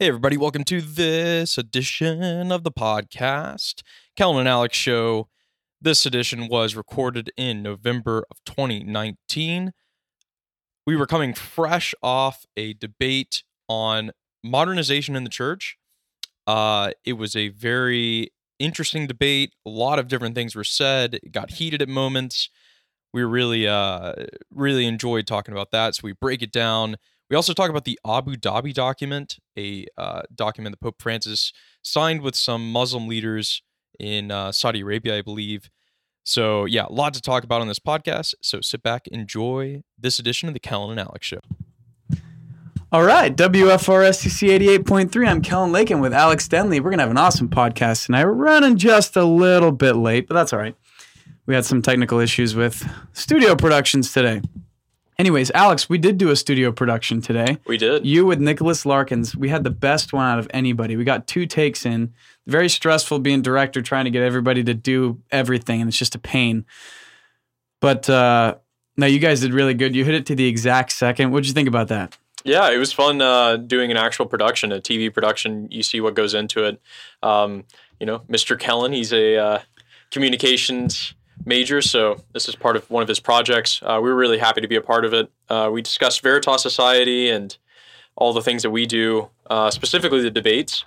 Hey, everybody, welcome to this edition of the podcast, Kellen and Alex Show. This edition was recorded in November of 2019. We were coming fresh off a debate on modernization in the church. Uh, it was a very interesting debate. A lot of different things were said. It got heated at moments. We really, uh, really enjoyed talking about that. So we break it down. We also talk about the Abu Dhabi document, a uh, document that Pope Francis signed with some Muslim leaders in uh, Saudi Arabia, I believe. So, yeah, a lot to talk about on this podcast. So, sit back, enjoy this edition of the Kellen and Alex Show. All right, WFRSTC 88.3. I'm Kellen Lakin with Alex Denley. We're going to have an awesome podcast tonight. We're running just a little bit late, but that's all right. We had some technical issues with studio productions today. Anyways, Alex, we did do a studio production today. We did. You with Nicholas Larkins. We had the best one out of anybody. We got two takes in. Very stressful being director, trying to get everybody to do everything, and it's just a pain. But uh, no, you guys did really good. You hit it to the exact second. What'd you think about that? Yeah, it was fun uh, doing an actual production, a TV production. You see what goes into it. Um, you know, Mr. Kellen, he's a uh, communications major, so this is part of one of his projects. Uh, we were really happy to be a part of it. Uh, we discussed Veritas Society and all the things that we do, uh, specifically the debates.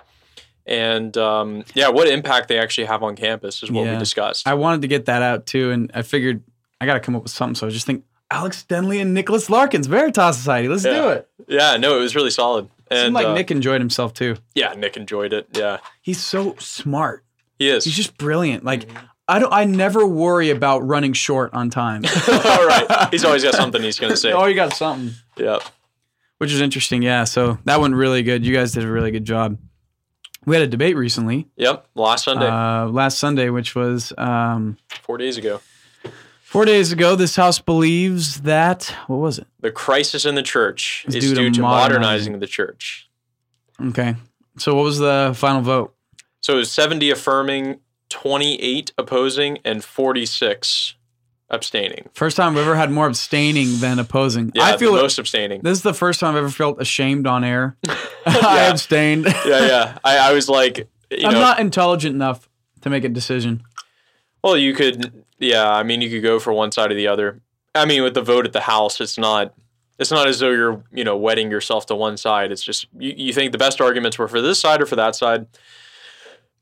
And um, yeah, what impact they actually have on campus is what Yeah. we discussed. I wanted to get that out too, and I figured I got to come up with something. So I just think Alex Denley and Nicholas Larkins, Veritas Society. Let's do it. yeah, no, it was really solid. Seemed And like uh, Nick enjoyed himself too. yeah, Nick enjoyed it. Yeah, He's so smart. he is. He's just brilliant. Like Mm-hmm. I don't. I never worry about running short on time. all right. He's always got something he's going to say. oh, you got something, Yeah. which is interesting. Yeah. So that went really good. You guys did a really good job. We had a debate recently, Yep. Last Sunday, uh, last Sunday, which was um, four days ago. four days ago. This house believes that what was it? The crisis in the church is due to due to modernizing. modernizing the church. Okay. So what was the final vote? So it was 70 affirming, 28 opposing, and 46 abstaining. First time I've ever had more abstaining than opposing. Yeah, I feel most abstaining. this is the first time I've ever felt ashamed on air. I abstained. yeah, yeah. I, I was like, you I'm know, not intelligent enough to make a decision. well, you could, yeah. I mean, you could go for one side or the other. I mean, with the vote at the House, it's not. It's not as though you're, you know, wedding yourself to one side. It's just you, you think the best arguments were for this side or for that side.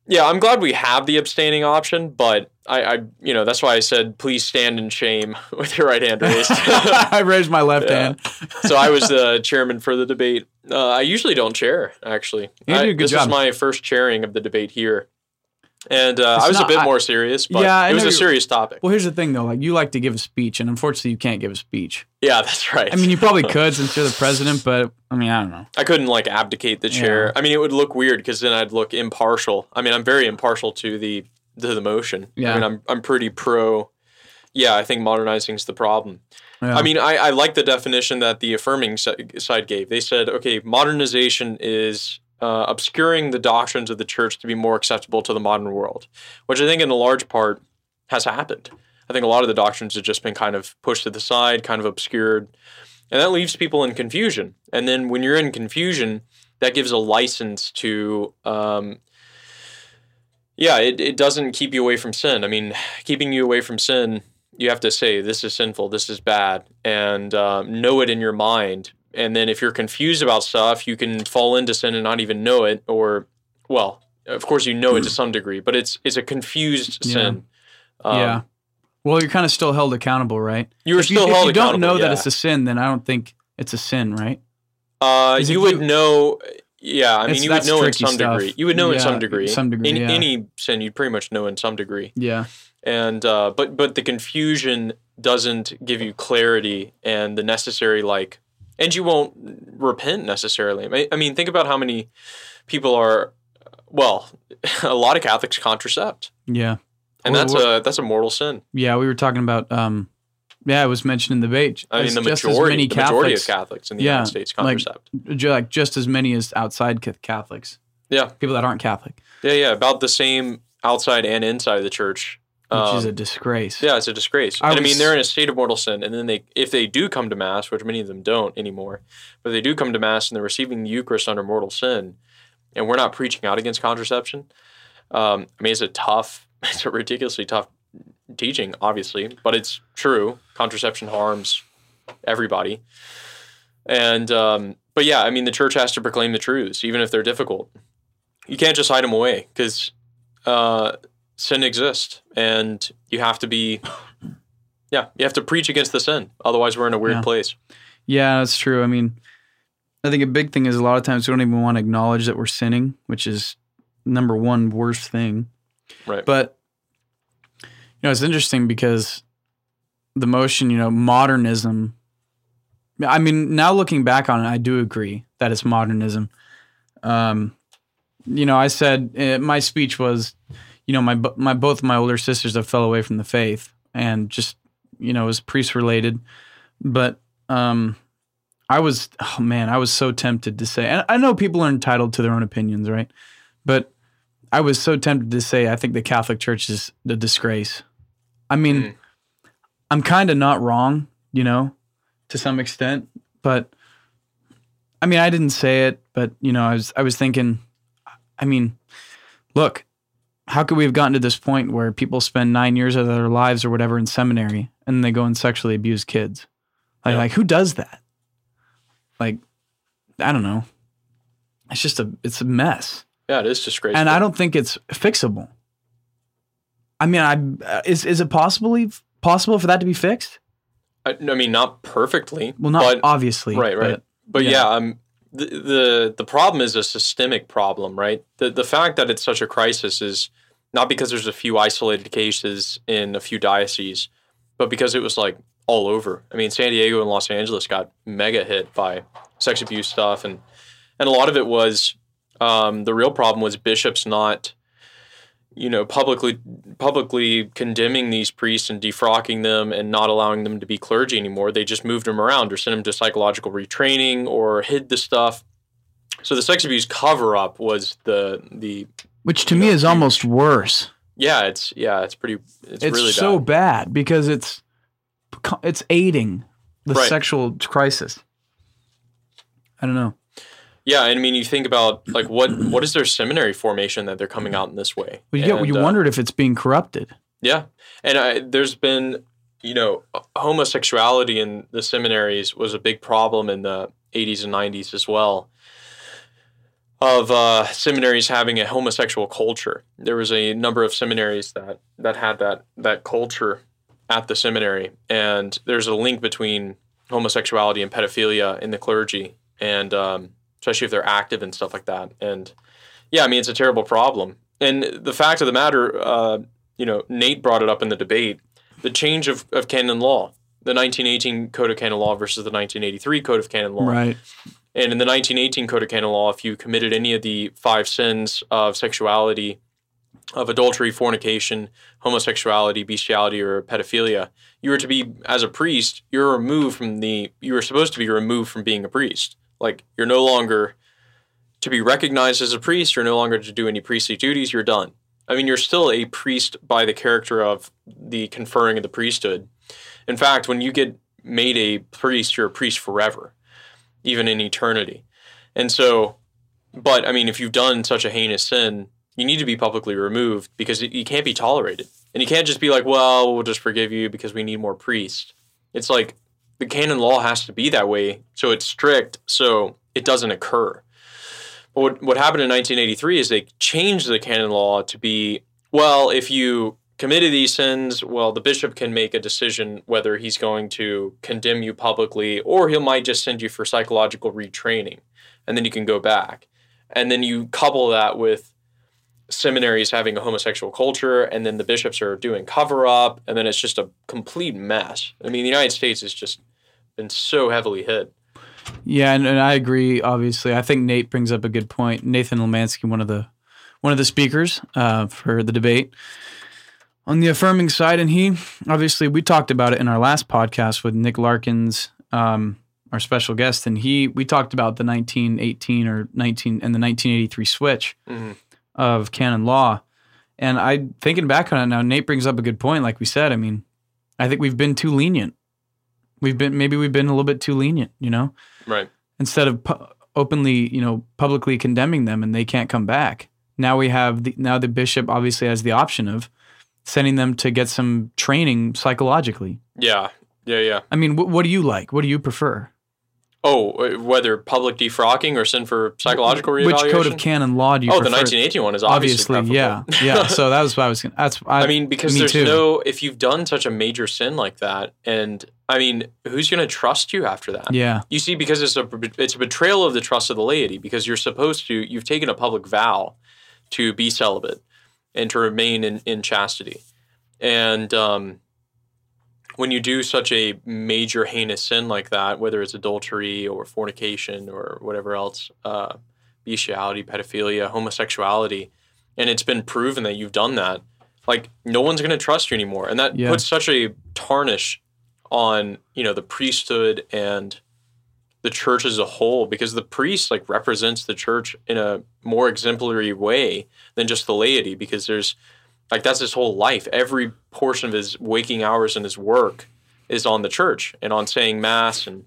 Yeah, I'm glad we have the abstaining option, but I, I you know, that's why I said please stand in shame with your right hand raised. I raised my left Yeah. hand. so I was the chairman for the debate. Uh, I usually don't chair, actually. You I- do a good this job. is my first chairing of the debate here, and uh, I was not- a bit I- more serious, but Yeah, it was a serious topic. Well, here's the thing, though. Like, you like to give a speech, and unfortunately, you can't give a speech. yeah, that's right. I mean, you probably could since you're the president, but I mean, I don't know. I couldn't like abdicate the chair. Yeah. I mean, it would look weird because then I'd look impartial. I mean, I'm very impartial to the to the motion. Yeah. I mean, I'm I'm pretty pro. Yeah, I think modernizing is the problem. Yeah. I mean, I, I like the definition that the affirming side gave. They said, okay, modernization is uh, obscuring the doctrines of the church to be more acceptable to the modern world, which I think in a large part has happened. I think a lot of the doctrines have just been kind of pushed to the side, kind of obscured, and that leaves people in confusion. And then when you're in confusion, that gives a license to, um, yeah, it, it doesn't keep you away from sin. I mean, keeping you away from sin you have to say this is sinful, this is bad, and um, know it in your mind. And then if you're confused about stuff, you can fall into sin and not even know it, or well, of course you know it to some degree, but it's it's a confused Yeah. sin. Um, yeah. Well, you're kind of still held accountable, right? You're if still you, if held you don't accountable, know that it's a sin, then I don't think it's a sin, right? Uh, you would you- know. Yeah, I mean, you would know in some stuff. degree. You would know in some degree. some degree, In, yeah. Any sin, you'd pretty much know in some degree. Yeah. and uh, but but the confusion doesn't give you clarity and the necessary like and you won't repent necessarily I- mean think about how many people are well a lot of catholics contracept Yeah. and Well, that's a that's a mortal sin Yeah. We were talking about, um, yeah, it was mentioned in the debate. i mean the just as majority many the majority of Catholics- catholics in the Yeah, united states contracept ju- like just as many as outside Catholics. Yeah. People that aren't Catholic. yeah yeah about the same outside and inside of the church which is Um, a disgrace. Yeah, it's a disgrace. I and I mean, they're in a state of mortal sin, and then they, if they do come to mass, which many of them don't anymore, but they do come to mass and they're receiving the Eucharist under mortal sin, and we're not preaching out against contraception. Um, I mean, it's a tough, it's a ridiculously tough teaching, obviously, but it's true. Contraception harms everybody, and um, but yeah, I mean, the church has to proclaim the truths, even if they're difficult. You can't just hide them away because uh, sin exists, and you have to be, yeah, you have to preach against the sin. Otherwise, we're in a weird Yeah. place. Yeah, that's true. I mean, I think a big thing is a lot of times we don't even want to acknowledge that we're sinning, which is number one worst thing. Right. But you know, it's interesting because the motion, you know, modernism. I mean, now looking back on it, I do agree that it's modernism. Um, you know, I said uh, my speech was, you know, my my both my older sisters have fell away from the faith, and just you know, it was priest related, but um, I was, oh man, I was so tempted to say, and I know people are entitled to their own opinions, right? But I was so tempted to say, I think the Catholic Church is the disgrace. I mean, Mm. I'm kind of not wrong, you know, to some extent, but I mean, I didn't say it, but you know, I was, I was thinking, I mean, look, how could we have gotten to this point where people spend nine years of their lives or whatever in seminary and then they go and sexually abuse kids? Like, Yeah. like who does that? Like, I don't know. It's just a, it's a mess Yeah, it is disgraceful. and I don't think it's fixable. I mean, I uh, is is it possibly possible for that to be fixed? I, I mean, not perfectly. Well, not but, obviously, right, right. but- But yeah. yeah, um, the, the the problem is a systemic problem, right? The the fact that it's such a crisis is not because there's a few isolated cases in a few dioceses, but because it was like all over. I mean, San Diego and Los Angeles got mega hit by sex abuse stuff, and and a lot of it was um, the real problem was bishops not you know publicly publicly condemning these priests and defrocking them and not allowing them to be clergy anymore they just moved them around or sent them to psychological retraining or hid the stuff so the sex abuse cover up was the the which to you me know, is almost worse. yeah it's yeah it's pretty it's, It's, really so bad. bad because it's it's aiding the Right. sexual crisis. I don't know. yeah and i mean you think about like what what is their seminary formation that they're coming out in this way Well, you And, you uh, wondered if it's being corrupted. Yeah, and I, there's been, you know, homosexuality in the seminaries was a big problem in the 80s and 90s as well. Of uh, seminaries having a homosexual culture, there was a number of seminaries that that had that that culture at the seminary, and there's a link between homosexuality and pedophilia in the clergy, and um, especially if they're active and stuff like that. And yeah, I mean, it's a terrible problem. And the fact of the matter, uh, you know, Nate brought it up in the debate, the change of, of canon law, the 1918 Code of Canon Law versus the 1983 Code of Canon Law. Right. And in the 1918 Code of Canon Law, if you committed any of the five sins of sexuality, of adultery, fornication, homosexuality, bestiality, or pedophilia, you were to be, as a priest, you're removed from the, you were supposed to be removed from being a priest. Like, you're no longer to be recognized as a priest, you're no longer to do any priestly duties, you're done. I mean, you're still a priest by the character of the conferring of the priesthood. In fact, when you get made a priest, you're a priest forever, even in eternity. And so, but I mean, if you've done such a heinous sin, you need to be publicly removed because you can't be tolerated. And you can't just be like, well, we'll just forgive you because we need more priests. It's like the canon law has to be that way. So it's strict so it doesn't occur. But what, what happened in 1983 is they changed the canon law to be well, if you committed these sins, well, the bishop can make a decision whether he's going to condemn you publicly or he might just send you for psychological retraining and then you can go back. And then you couple that with seminaries having a homosexual culture and then the bishops are doing cover up and then it's just a complete mess. I mean, the United States has just been so heavily hit. Yeah, and, and I agree. Obviously, I think Nate brings up a good point. Nathan Lemansky, one of the one of the speakers uh, for the debate on the affirming side, and he obviously we talked about it in our last podcast with Nick Larkins, um, our special guest, and he we talked about the 1918 or 19 and the 1983 switch Mhm. of canon law, And I thinking back on it now, Nate brings up a good point. Like we said, I mean, I think we've been too lenient. We've been maybe we've been a little bit too lenient, you know, Right. instead of pu- openly, you know, publicly condemning them and they can't come back. Now we have the now the bishop obviously has the option of sending them to get some training psychologically. Yeah. Yeah. Yeah. I mean, wh- what do you like? What do you prefer? Oh, uh, whether public defrocking or sin for psychological reasons. Which code of canon law do you oh, the prefer? 1918 one is obviously, Obviously, yeah, yeah. So that was what I was. Gonna, that's I, I mean, because me there's too. no if you've done such a major sin like that, and I mean, who's going to trust you after that? yeah, You see, because it's a it's a betrayal of the trust of the laity. Because you're supposed to, you've taken a public vow to be celibate and to remain in, in chastity, and um, when you do such a major heinous sin like that, whether it's adultery or fornication or whatever else, uh, bestiality, pedophilia, homosexuality, and it's been proven that you've done that, like no one's going to trust you anymore, and that Yeah. puts such a tarnish on you know the priesthood and the church as a whole because the priest like represents the church in a more exemplary way than just the laity because there's like that's his whole life. Every portion of his waking hours and his work is on the church and on saying mass and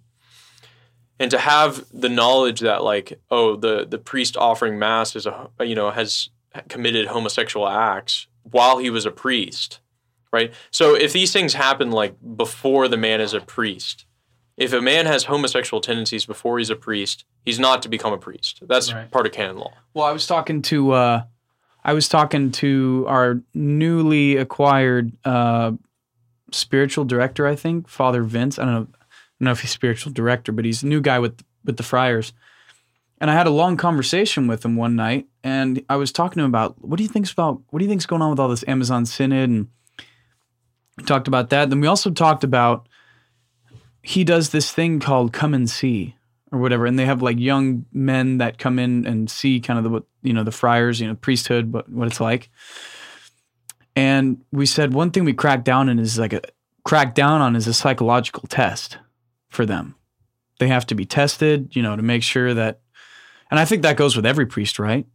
and to have the knowledge that like oh the the priest offering mass is a you know has committed homosexual acts while he was a priest right? So if these things happen like before the man is a priest if a man has homosexual tendencies before he's a priest he's not to become a priest that's Right. part of canon law Well, I was talking to uh, I was talking to our newly acquired uh, spiritual director. I think Father Vince. I don't know. I don't know if he's spiritual director, but he's a new guy with with the friars. And I had a long conversation with him one night, and I was talking to him about what do you think's about what do you think's going on with all this Amazon Synod, and we talked about that. Then we also talked about he does this thing called come and see or whatever and they have like young men that come in and see kind of the what you know the friars you know priesthood what, what it's like. And we said one thing we cracked down on is like a crack down on is a psychological test for them. They have to be tested you know to make sure that and i think that goes with every priest right?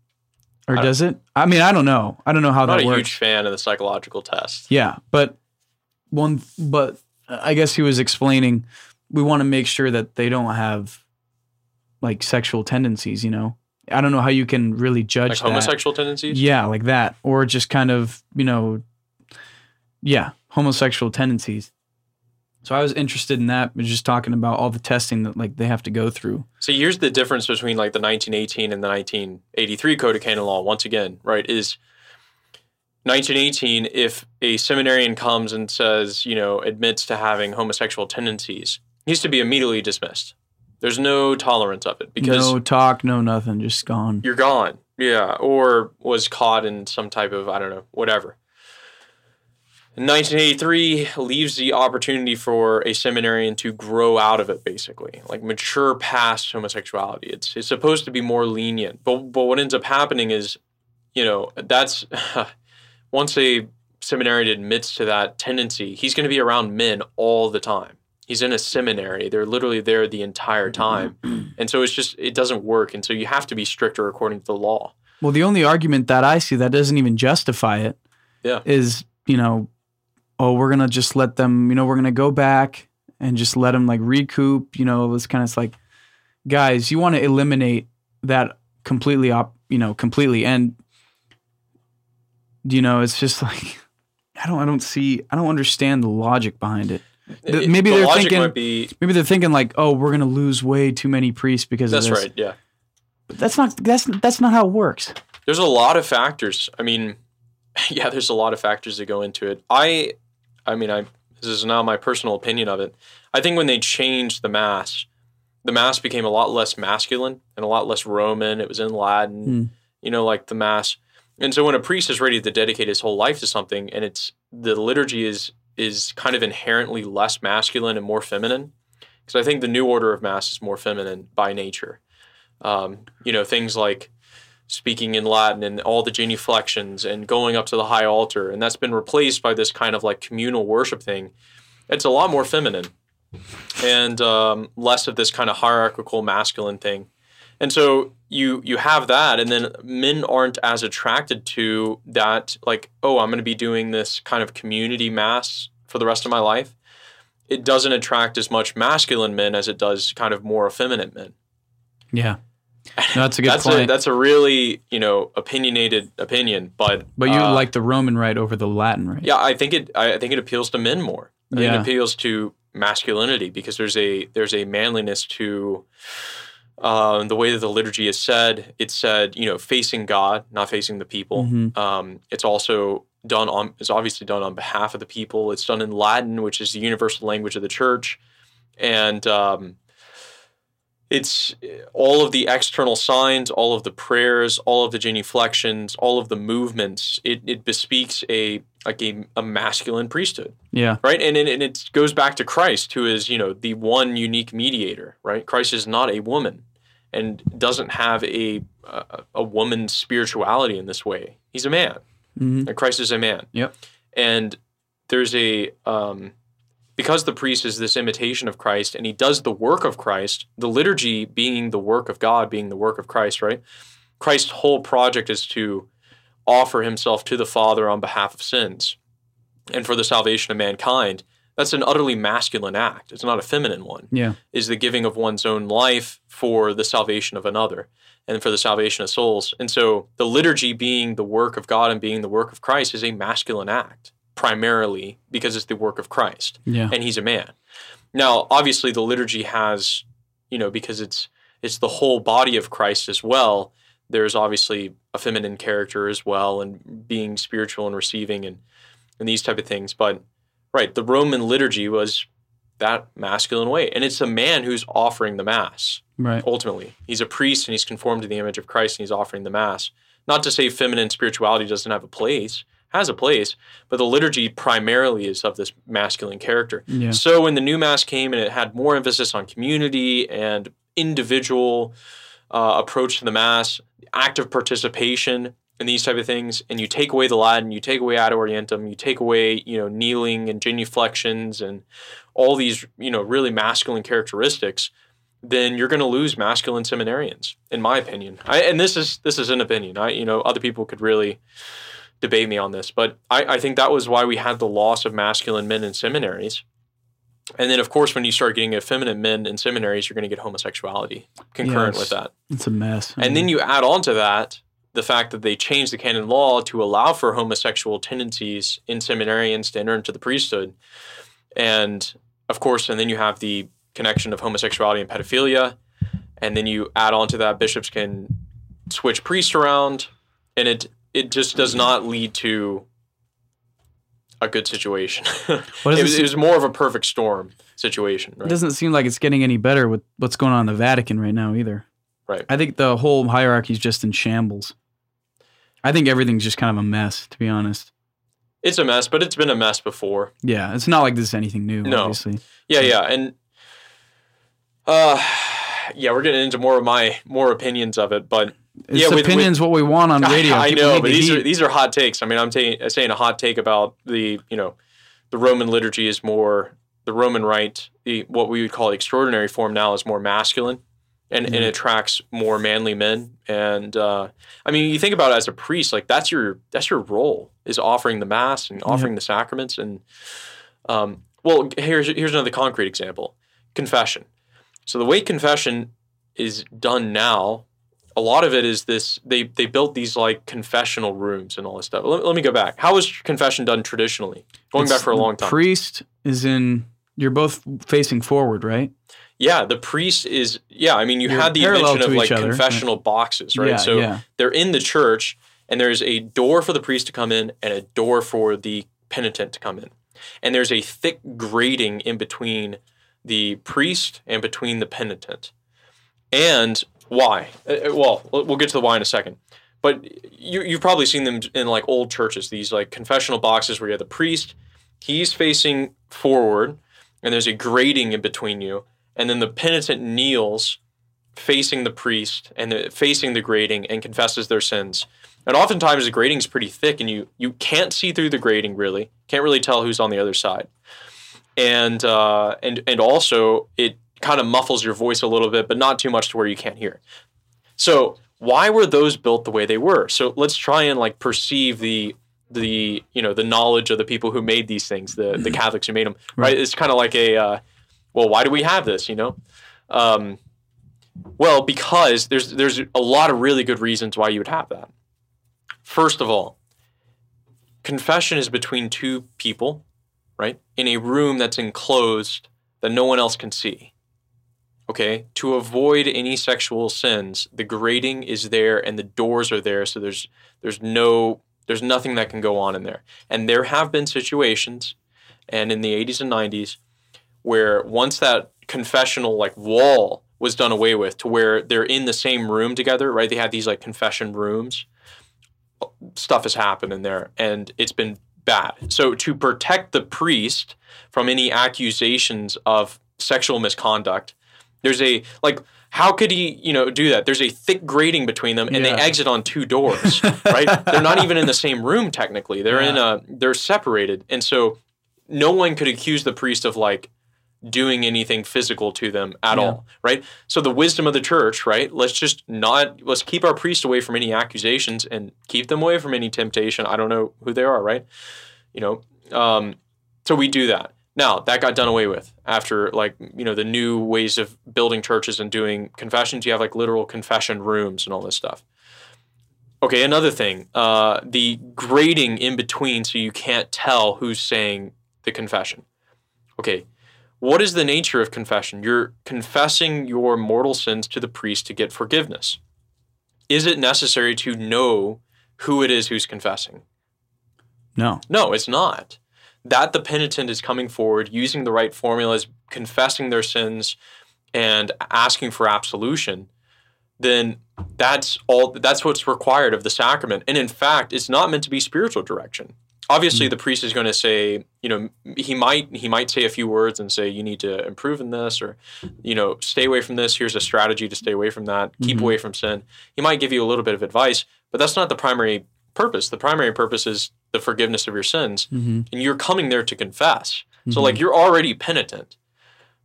Or does it? I mean i don't know. I don't know how i'm not that a works. huge fan of the psychological test. Yeah, but one, but I guess he was explaining we want to make sure that they don't have like sexual tendencies. You know, I don't know how you can really judge like that. homosexual tendencies Yeah, like that, or just kind of you know, yeah, homosexual tendencies. So I was interested in that, but just talking about all the testing that like they have to go through. So here's the difference between like the 1918 and the 1983 Code of Canon Law. Once again, right, is 1918 if a seminarian comes and says, you know, admits to having homosexual tendencies, he's to be immediately dismissed. There's no tolerance of it because no talk, no nothing, just gone. you're gone. Yeah, or was caught in some type of I don't know, whatever. 1983 leaves the opportunity for a seminarian to grow out of it, basically, like mature past homosexuality. It's it's supposed to be more lenient, but but what ends up happening is, you know, that's once a seminary admits to that tendency, he's going to be around men all the time. He's in a seminary; they're literally there the entire time, and so it's just it doesn't work. And so you have to be stricter according to the law. Well, the only argument that I see that doesn't even justify it Yeah. is, you know, oh, we're going to just let them, you know, we're going to go back and just let them like recoup, you know, it's kind of like, guys, you want to eliminate that completely, op, you know, completely. And, you know, it's just like, I don't, I don't see, I don't understand the logic behind it. The- maybe the they're thinking- be Maybe they're thinking like, oh, we're going to lose way too many priests because that's of this. right. Yeah. But that's not, that's, that's not how it works. There's a lot of factors. I mean, yeah, there's a lot of factors that go into it. I, I mean, I this is now my personal opinion of it. I think when they changed the mass, the mass became a lot less masculine and a lot less Roman. It was in Latin, Hmm. you know, like the mass. And so when a priest is ready to dedicate his whole life to something, and it's the liturgy is is kind of inherently less masculine and more feminine, because I think the new order of mass is more feminine by nature. Um, you know, things like speaking in Latin and all the genuflections and going up to the high altar. And that's been replaced by this kind of like communal worship thing. It's a lot more feminine and um, less of this kind of hierarchical masculine thing. And so you you have that, and then men aren't as attracted to that. Like, oh, I'm going to be doing this kind of community mass for the rest of my life. It doesn't attract as much masculine men as it does kind of more effeminate men. Yeah. No, that's a good that's point. a that's a really you know opinionated opinion, but but you uh, like the Roman rite over the Latin rite. yeah, I think it I think it appeals to men more. I think Yeah. it appeals to masculinity because there's a there's a manliness to uh, the way that the liturgy is said. It's said you know facing God, not facing the people. Mhm. Um, it's also done on it's obviously done on behalf of the people. It's done in Latin, which is the universal language of the church, and um, it's all of the external signs, all of the prayers, all of the genuflections, all of the movements. It, it bespeaks a like a, a masculine priesthood, Yeah. right? And, and and it goes back to Christ, who is you know the one unique mediator, right? Christ is not a woman, and doesn't have a a, a woman's spirituality in this way. He's a man. hmm And Christ is a man. Yep. And there's a um, because the priest is this imitation of Christ and he does the work of Christ, the liturgy being the work of God, being the work of Christ, right? Christ's whole project is to offer himself to the Father on behalf of sins and for the salvation of mankind. That's an utterly masculine act. It's not a feminine one Yeah. is the giving of one's own life for the salvation of another and for the salvation of souls. And so the liturgy being the work of God and being the work of Christ is a masculine act primarily because it's the work of Christ Yeah. and he's a man. Now, obviously the liturgy has, you know, because it's it's the whole body of Christ as well. There's obviously a feminine character as well and being spiritual and receiving and and these type of things, but right, the Roman liturgy was that masculine way. And it's a man who's offering the mass Right. ultimately. He's a priest and he's conformed to the image of Christ and he's offering the mass. Not to say feminine spirituality doesn't have a place, has a place, but the liturgy primarily is of this masculine character. Yeah. So when the new mass came and it had more emphasis on community and individual uh, approach to the mass, active participation, and these type of things, and you take away the Latin, you take away ad orientem, you take away you know kneeling and genuflections and all these you know really masculine characteristics, then you're going to lose masculine seminarians, in my opinion. I, and this is this is an opinion. I you know other people could really debate me on this, but I, I think that was why we had the loss of masculine men in seminaries. And then, of course, when you start getting effeminate men in seminaries, you're going to get homosexuality concurrent Yes. with that. It's a mess. And then you add on to that the fact that they changed the canon law to allow for homosexual tendencies in seminarians to enter into the priesthood. And of course, and then you have the connection of homosexuality and pedophilia. And then you add on to that bishops can switch priests around. And it it just does not lead to a good situation. It, it was, se- it was more of a perfect storm situation. It doesn't seem like it's getting any better with what's going on in the Vatican right now either. Right. I think the whole hierarchy is just in shambles. I think everything's just kind of a mess, to be honest. It's a mess, but it's been a mess before. Yeah, it's not like this is anything new, No. obviously. Yeah, yeah, and uh, yeah, we're getting into more of my more opinions of it, but It's Yeah, with- opinions what we want on radio. I, I know, but these heat. are these are hot takes. I mean, I'm saying a hot take about the you know the Roman liturgy is more the Roman rite, the what we would call extraordinary form now is more masculine. And, and Mhm. it attracts more manly men, and uh, I mean, you think about it as a priest, like that's your that's your role is offering the mass and offering the sacraments, and um, well, here's here's another concrete example: confession. So the way confession is done now, a lot of it is this. They they built these like confessional rooms and all this stuff. Let, let me go back. How was confession done traditionally? Going It's back for a long time. Priest is in. You're both facing forward, right? Yeah, the priest is. Yeah, I mean, you You're had the invention of like other. confessional boxes, right? Yeah, so yeah. they're in the church, and there's a door for the priest to come in and a door for the penitent to come in, and there's a thick grating in between the priest and between the penitent. And why? Uh, uh, well, we'll we'll get to the why in a second. But you, you've probably seen them in like old churches, these like confessional boxes where you have the priest, he's facing forward, and there's a grating in between you, and then the penitent kneels facing the priest and the, facing the grating and confesses their sins. And oftentimes the grating's pretty thick, and you you can't see through the grating really, can't really tell who's on the other side. And uh, and and also it kind of muffles your voice a little bit, but not too much to where you can't hear. So why were those built the way they were? So let's try and like perceive the the you know the knowledge of the people who made these things, the the Catholics who made them. Right? It's kind of like a uh, well, why do we have this? You know. Um, well, because there's there's a lot of really good reasons why you would have that. First of all, confession is between two people, right? In a room that's enclosed that no one else can see. Okay? To avoid any sexual sins, the grating is there and the doors are there so there's there's no there's nothing that can go on in there. And there have been situations and in the 80s and 90s where once that confessional like wall was done away with to where they're in the same room together, right? They have these like confession rooms. Stuff has happened in there and it's been bad. So to protect the priest from any accusations of sexual misconduct, there's a like how could he, you know, do that? There's a thick grating between them and Yeah. they exit on two doors, right? They're not even in the same room technically. They're in a they're separated. And so no one could accuse the priest of like doing anything physical to them at Yeah. all, right? So the wisdom of the church, right? Let's just not let's keep our priest away from any accusations and keep them away from any temptation. I don't know who they are, right? You know, um, so we do that. Now that got done away with after like you know the new ways of building churches and doing confessions. You have like literal confession rooms and all this stuff. Okay, another thing, uh, the grating in between, so you can't tell who's saying the confession. Okay, what is the nature of confession? You're confessing your mortal sins to the priest to get forgiveness. Is it necessary to know who it is who's confessing? No. No, it's not. That the penitent is coming forward, using the right formulas, confessing their sins, and asking for absolution, then that's all that's what's required of the sacrament. And in fact, it's not meant to be spiritual direction. Obviously, the priest is going to say, you know, he might he might say a few words and say you need to improve in this or you know, stay away from this. Here's a strategy to stay away from that. Keep Mhm. away from sin. He might give you a little bit of advice, but that's not the primary purpose. The primary purpose is the forgiveness of your sins Mm-hmm. and you're coming there to confess. So like you're already penitent,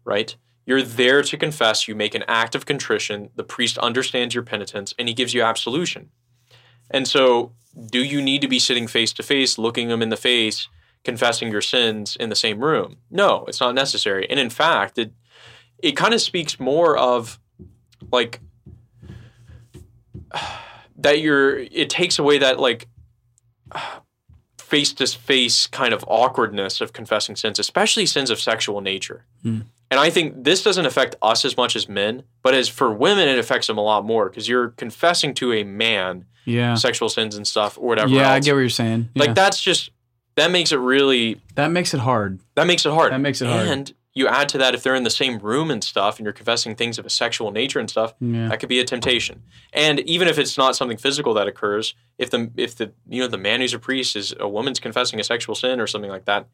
right? You're there to confess. You make an act of contrition. The priest understands your penitence and he gives you absolution. And so, do you need to be sitting face to face, looking them in the face, confessing your sins in the same room? No, it's not necessary. And in fact, it it kind of speaks more of like that you're it takes away that like face to face kind of awkwardness of confessing sins, especially sins of sexual nature. Hmm. And I think this doesn't affect us as much as men, but as for women, it affects them a lot more because you're confessing to a man Yeah. sexual sins and stuff or whatever. Yeah, I get what you're saying. like that's just that makes it really that makes it hard. that makes it hard. That makes it hard. And you add to that if they're in the same room and stuff, and you're confessing things of a sexual nature and stuff, Yeah. that could be a temptation. And even if it's not something physical that occurs, if the if the you know the man who's a priest is a woman's confessing a sexual sin or something like that,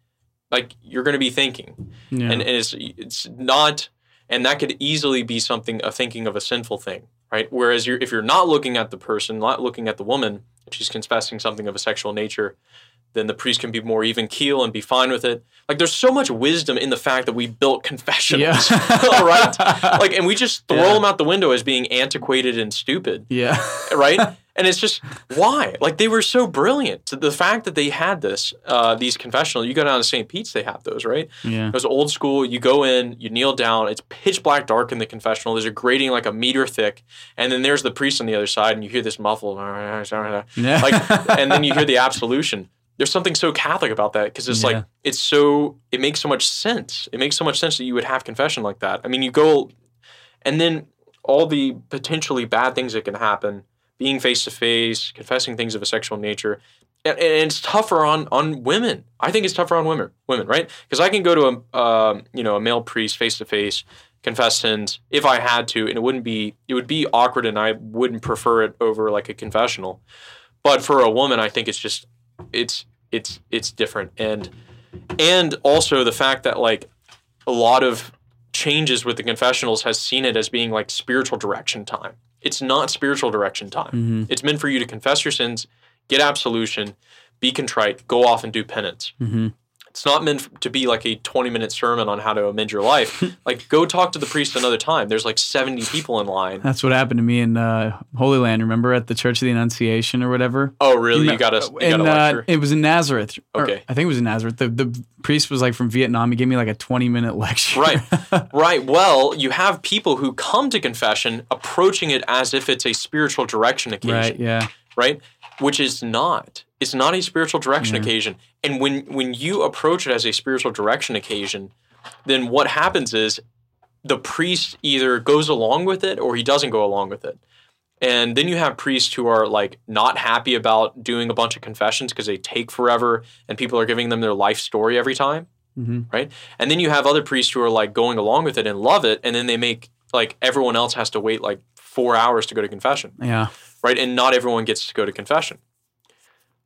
like you're going to be thinking, Yeah. and, and it's it's not, and that could easily be something a thinking of a sinful thing, right? Whereas you're if you're not looking at the person, not looking at the woman, if she's confessing something of a sexual nature, then the priest can be more even keel and be fine with it. Like there's so much wisdom in the fact that we built confessionals, all right? Like, and we just throw Yeah. them out the window as being antiquated and stupid, yeah. right? and it's just why? Like they were so brilliant. The fact that they had this, uh, these confessional, you go down to St. Pete's, they have those, right? yeah. It was old school. You go in, you kneel down. It's pitch black dark in the confessional. There's a grating like a meter thick, and then there's the priest on the other side, and you hear this muffled, Yeah. like, and then you hear the absolution. There's something so Catholic about that because it's Yeah. like it's so it makes so much sense. It makes so much sense that you would have confession like that. I mean, you go, and then all the potentially bad things that can happen, being face to face, confessing things of a sexual nature, and, it's tougher on on women. I think it's tougher on women, women, right? Because I can go to a um, you know a male priest face to face, confess sins if I had to, and it wouldn't be it would be awkward, and I wouldn't prefer it over like a confessional. But for a woman, I think it's just it's it's it's different, and and also the fact that like a lot of changes with the confessionals has seen it as being like spiritual direction time. It's not spiritual direction time. hmm It's meant for you to confess your sins, get absolution, be contrite, go off and do penance. hmm It's not meant to be like a 20 minute sermon on how to amend your life. like, go talk to the priest another time. There's like 70 people in line. That's what happened to me in uh, Holy Land. Remember at the Church of the Annunciation or whatever. Oh, really? You know- got a, you got and, a uh, lecture? it was in Nazareth. Okay. I think it was in Nazareth. The the priest was like from Vietnam. He gave me like a twenty minute lecture. Right. right. Well, you have people who come to confession approaching it as if it's a spiritual direction occasion. right. Yeah. right? Which is not. It's not a spiritual direction occasion. And when when you approach it as a spiritual direction occasion, then what happens is the priest either goes along with it or he doesn't go along with it. And then you have priests who are like not happy about doing a bunch of confessions because they take forever and people are giving them their life story every time hmm right? And then you have other priests who are like going along with it and love it, and then they make like everyone else has to wait like four hours to go to confession, Yeah. right? And not everyone gets to go to confession.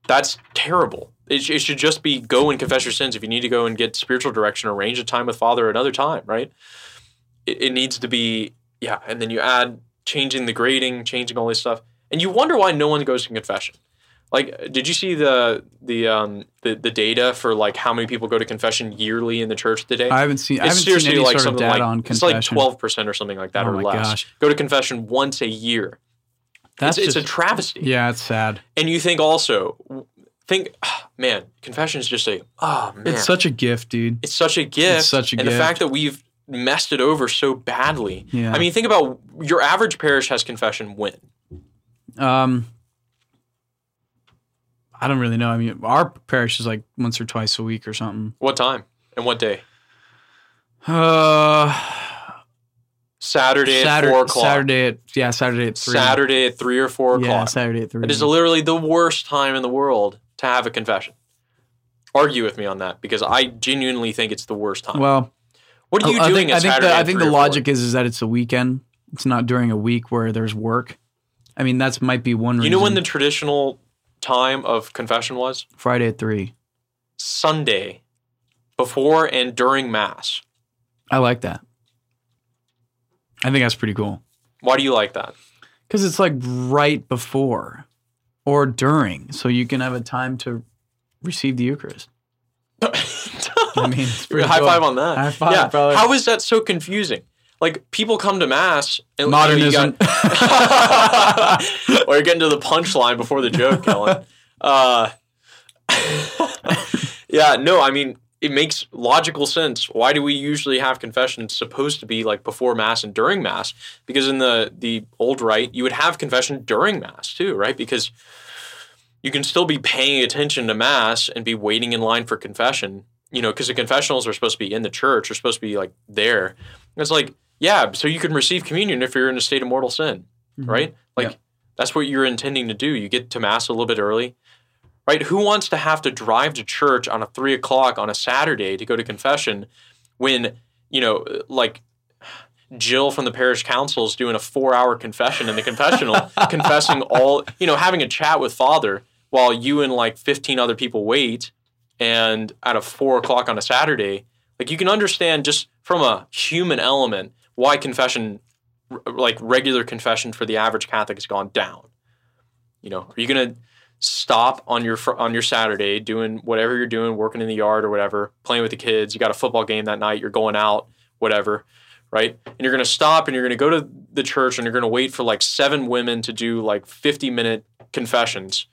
That's terrible. It, it should just be go and confess your sins. If you need to go and get spiritual direction, arrange a time with Father another time, right? It, it needs to be yeah. And then you add changing the grating, changing all this stuff, and you wonder why no one goes to confession. Like, did you see the the um the, the data for like how many people go to confession yearly in the church today? I haven't seen. I it's haven't seriously seen any like sort of something data like it's confession. like twelve percent or something like that Oh or less. gosh. Go to confession once a year. That's it's, it's just, a travesty. Yeah, it's sad. And you think also, think, man, confession is just a oh man, It's such a gift, dude. it's such a gift. such a and the fact that we've messed it over so badly. Yeah. I mean, think about your average parish has confession when. Um, I don't really know. I mean, our parish is like once or twice a week or something. What time and what day? Uh, Saturday at Saturday, four o'clock. Saturday at yeah, Saturday at three. Saturday at three or four o'clock. yeah. Saturday at three. It is literally the worst time in the world to have a confession. Argue with me on that because I genuinely think it's the worst time. well, what are you I doing think, at I think Saturday? the, I think the logic is is that it's a weekend. It's not during a week where there's work. I mean, that's might be one. Reason. You reason. know when the traditional time of confession was? Friday at three. Sunday, before and during Mass. I like that. I think that's pretty cool Why do you like that? because it's like right before or during, so you can have a time to receive the Eucharist. I mean, it's pretty high cool. five on that. High five, yeah. brother. How is that so confusing? Like people come to mass and Modernism. got- or you're getting to the punchline before the joke, Kellen. Uh, yeah, no, I mean it makes logical sense. Why do we usually have confession supposed to be like before mass and during mass? Because in the the old rite, you would have confession during mass too, right? Because you can still be paying attention to mass and be waiting in line for confession. You know, because the confessionals are supposed to be in the church, are supposed to be like there. It's like, yeah, so you can receive communion if you're in a state of mortal sin, Mhm. right? Like Yeah. that's what you're intending to do. You get to mass a little bit early, right? Who wants to have to drive to church on a three o'clock on a Saturday to go to confession when you know, like Jill from the parish council is doing a four-hour confession in the confessional, confessing all, you know, having a chat with Father while you and like fifteen other people wait, and at a four o'clock on a Saturday, like you can understand just from a human element why confession, like regular confession for the average Catholic, has gone down. You know, are you gonna stop on your on your Saturday doing whatever you're doing, working in the yard or whatever, playing with the kids? You got a football game that night. You're going out, whatever, right? And you're gonna stop and you're gonna go to the church and you're gonna wait for like seven women to do like 50 minute confessions,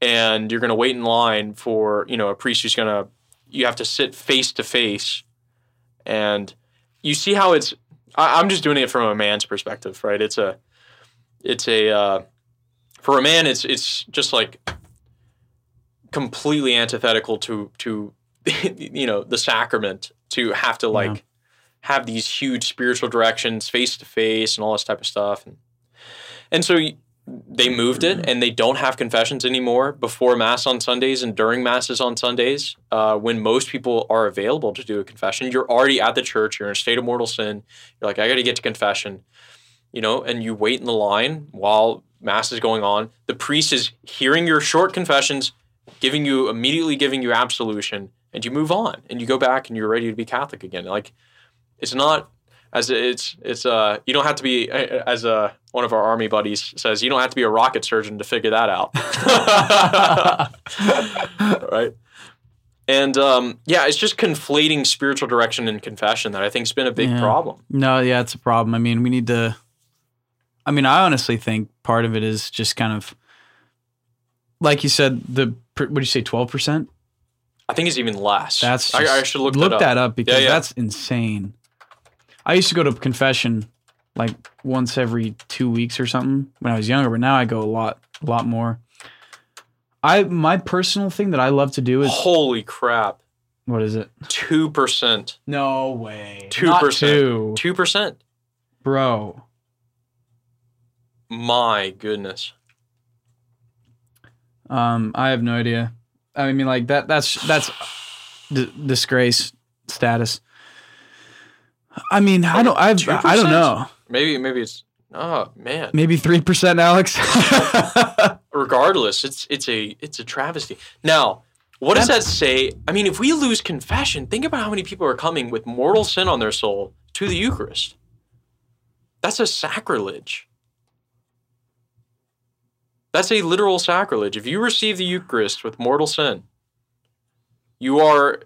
and you're gonna wait in line for you know a priest who's gonna you have to sit face to face, and you see how it's. I, I'm just doing it from a man's perspective, right? It's a, it's a. Uh, for a man, it's it's just like completely antithetical to to you know the sacrament to have to like Yeah. have these huge spiritual directions face to face and all this type of stuff and and so they moved it and they don't have confessions anymore before mass on sundays and during masses on sundays uh, when most people are available to do a confession you're already at the church you're in a state of mortal sin you're like i got to get to confession you know and you wait in the line while mass is going on the priest is hearing your short confessions giving you immediately giving you absolution and you move on and you go back and you're ready to be catholic again like it's not as it's it's uh you don't have to be as uh one of our army buddies says you don't have to be a rocket surgeon to figure that out right And um, yeah, it's just conflating spiritual direction and confession that I think has been a big Yeah. problem. No, yeah, it's a problem. I mean, we need to. I mean, I honestly think part of it is just kind of, like you said, the what do you say, twelve percent? I think it's even less. That's I, I should look, look that up. that up because yeah. that's insane. I used to go to confession like once every two weeks or something when I was younger, but now I go a lot, a lot more. I my personal thing that I love to do is Holy crap! what is it? Two percent. No way, 2%. Two, Two percent. bro. My goodness. Um, I have no idea. I mean, like that. That's that's d- disgrace status. I mean, I don't. I've, I don't know. Maybe maybe it's oh man. Maybe three percent, Alex. Regardless, it's it's a it's a travesty. Now, what does that say? I mean, if we lose confession, think about how many people are coming with mortal sin on their soul to the Eucharist. That's a sacrilege. That's a literal sacrilege. If you receive the Eucharist with mortal sin, you are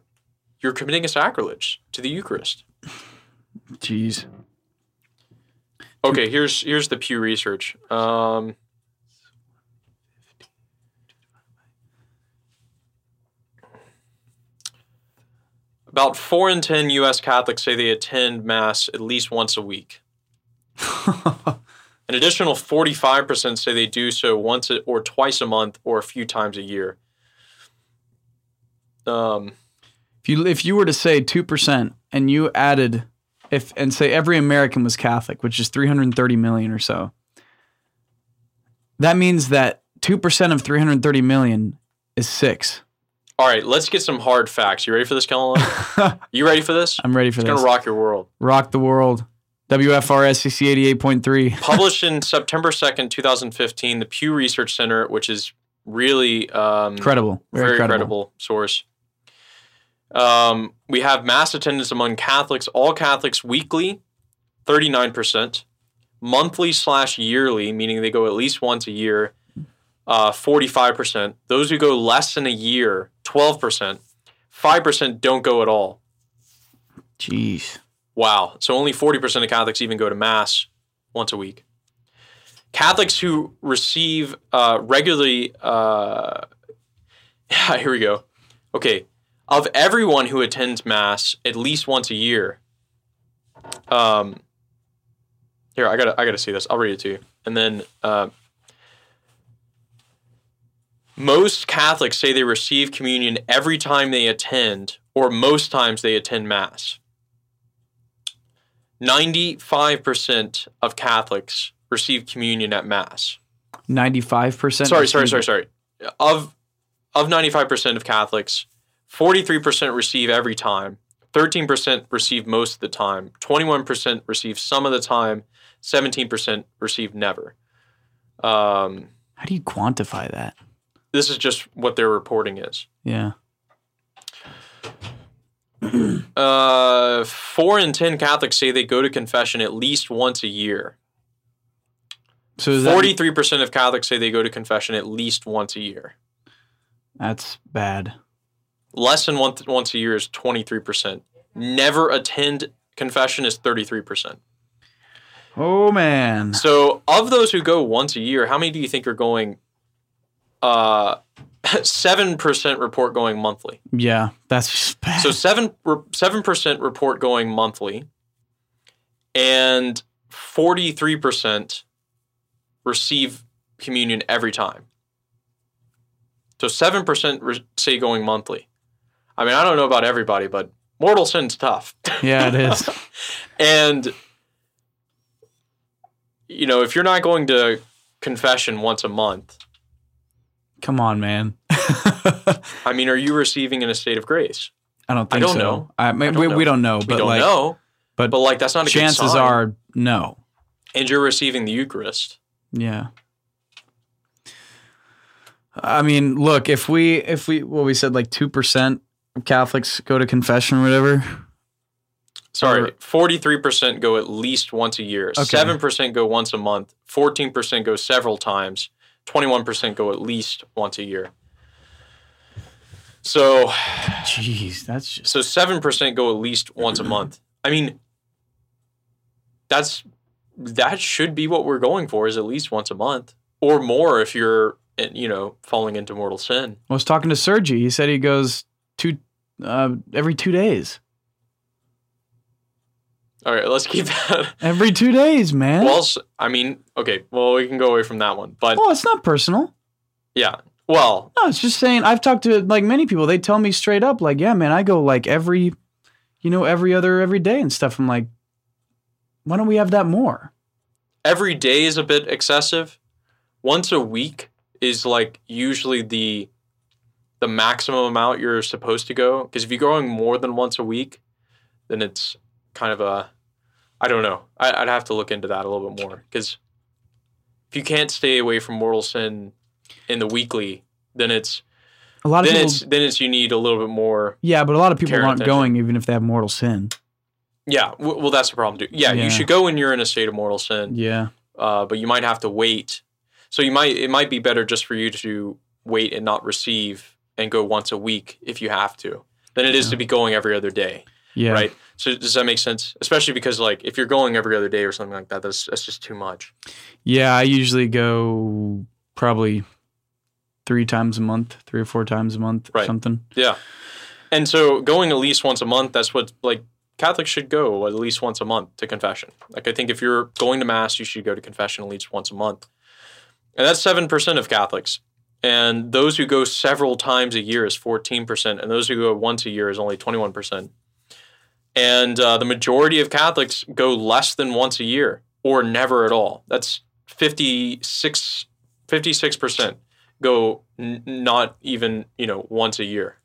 you're committing a sacrilege to the Eucharist. Jeez. Okay, here's here's the Pew Research. Um, about four in ten U.S. Catholics say they attend Mass at least once a week. An additional forty-five percent say they do so once or twice a month or a few times a year. Um, If you if you were to say two percent and you added if and say every American was Catholic, which is 330 million or so, that means that two percent of 330 million is six. all right, let's get some hard facts. You ready for this, Kellen? you ready for this? I'm ready for It's this. It's gonna rock your world. Rock the world. WFR SCC 88.3. Published in September 2nd, 2015, the Pew Research Center, which is really um, Credible. Very, very, credible. credible. source. Um, we have mass attendance among Catholics, all Catholics weekly, 39%, monthly slash yearly, meaning they go at least once a year, uh, 45%. Those who go less than a year, 12%. 5% don't go at all. Jeez. Wow. So only 40% of Catholics even go to Mass once a week. Catholics who receive uh, regularly, uh, yeah, here we go. Okay. Of everyone who attends Mass at least once a year, um, here, I gotta, I gotta see this. I'll read it to you. And then, uh, most Catholics say they receive communion every time they attend, or most times they attend Mass. 95% of Catholics receive communion at Mass. 95%. Sorry, sorry, sorry, sorry. Of of 95% of Catholics, 43% receive every time, 13% receive most of the time, 21% receive some of the time, 17% receive never. Um, How do you quantify that? this is just what their reporting is. Yeah. Uh, four in 10 Catholics say they go to confession at least once a year. So Forty-three percent of Catholics say they go to confession at least once a year. that's bad. Less than once once a year is twenty-three percent. Never attend confession is thirty-three percent. Oh man. So, of those who go once a year, how many do you think are going? Uh, seven percent report going monthly. Yeah, that's bad. So seven seven percent report going monthly, and forty-three percent receive communion every time. So seven percent re- say going monthly. I mean, I don't know about everybody, but mortal sin's tough. yeah, it is. and you know, if you're not going to confession once a month, Come on, man. I mean, are you receiving in a state of grace? I don't think don't so. know. I, mean, don't we, know. we don't know, We but don't like know, but but like that's not a good chances are no. and you're receiving the Eucharist. Yeah. I mean, look, if we if we well we said like 2% of Catholics go to confession or whatever. Sorry, forty-three percent go at least once a year. Okay. Seven percent go once a month. Fourteen percent go several times. Twenty-one percent go at least once a year. So Jeez, that's just so seven percent go at least once a month. I mean, that's that should be what we're going for is at least once a month or more if you're you know falling into mortal sin. I was talking to Sergi. He said he goes two uh, every two days. All right, let's keep that. Every two days, man. Well, I mean, okay, well we can go away from that one, but oh, it's not personal. yeah, well, No, it's just saying. I've talked to like many people. They tell me straight up, like, yeah, man, I go like every, you know, every other every day and stuff. I'm like, why don't we have that more? every day is a bit excessive. Once a week is like usually the the maximum amount you're supposed to go. Because if you're going more than once a week, then it's kind of a I don't know. I, I'd have to look into that a little bit more. Because if you can't stay away from mortal sin in the weekly, then it's A lot of then people, it's then it's you need a little bit more. yeah, but a lot of people aren't attention. going even if they have mortal sin. Yeah, w- well that's the problem too. Yeah, Yeah. you should go when you're in a state of mortal sin. Yeah, uh, but you might have to wait. So you might it might be better just for you to wait and not receive and go once a week if you have to than it is Yeah. to be going every other day, yeah, right? So does that make sense? Especially because like if you're going every other day or something like that, that's that's just too much. Yeah, I usually go probably three times a month, three or four times a month, or Right. something. Yeah, and so going at least once a month, that's what like Catholics should go at least once a month to confession. Like I think if you're going to mass, you should go to confession at least once a month, and that's seven percent of Catholics. And those who go several times a year is fourteen percent, and those who go once a year is only twenty one percent. And uh, the majority of Catholics go less than once a year or never at all. That's 56 percent go n- not even you know once a year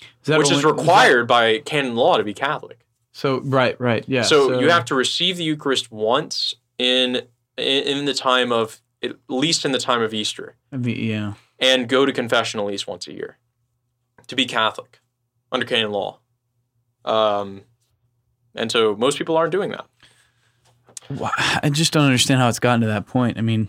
Is that which is only- required by canon law to be Catholic. So right, right, yeah. so, you have to receive the Eucharist once in in the time of at least in the time of Easter, yeah. and go to confession at least once a year to be Catholic under canon law. Um, and so most people aren't doing that. Wha- I just don't understand how it's gotten to that point. I mean,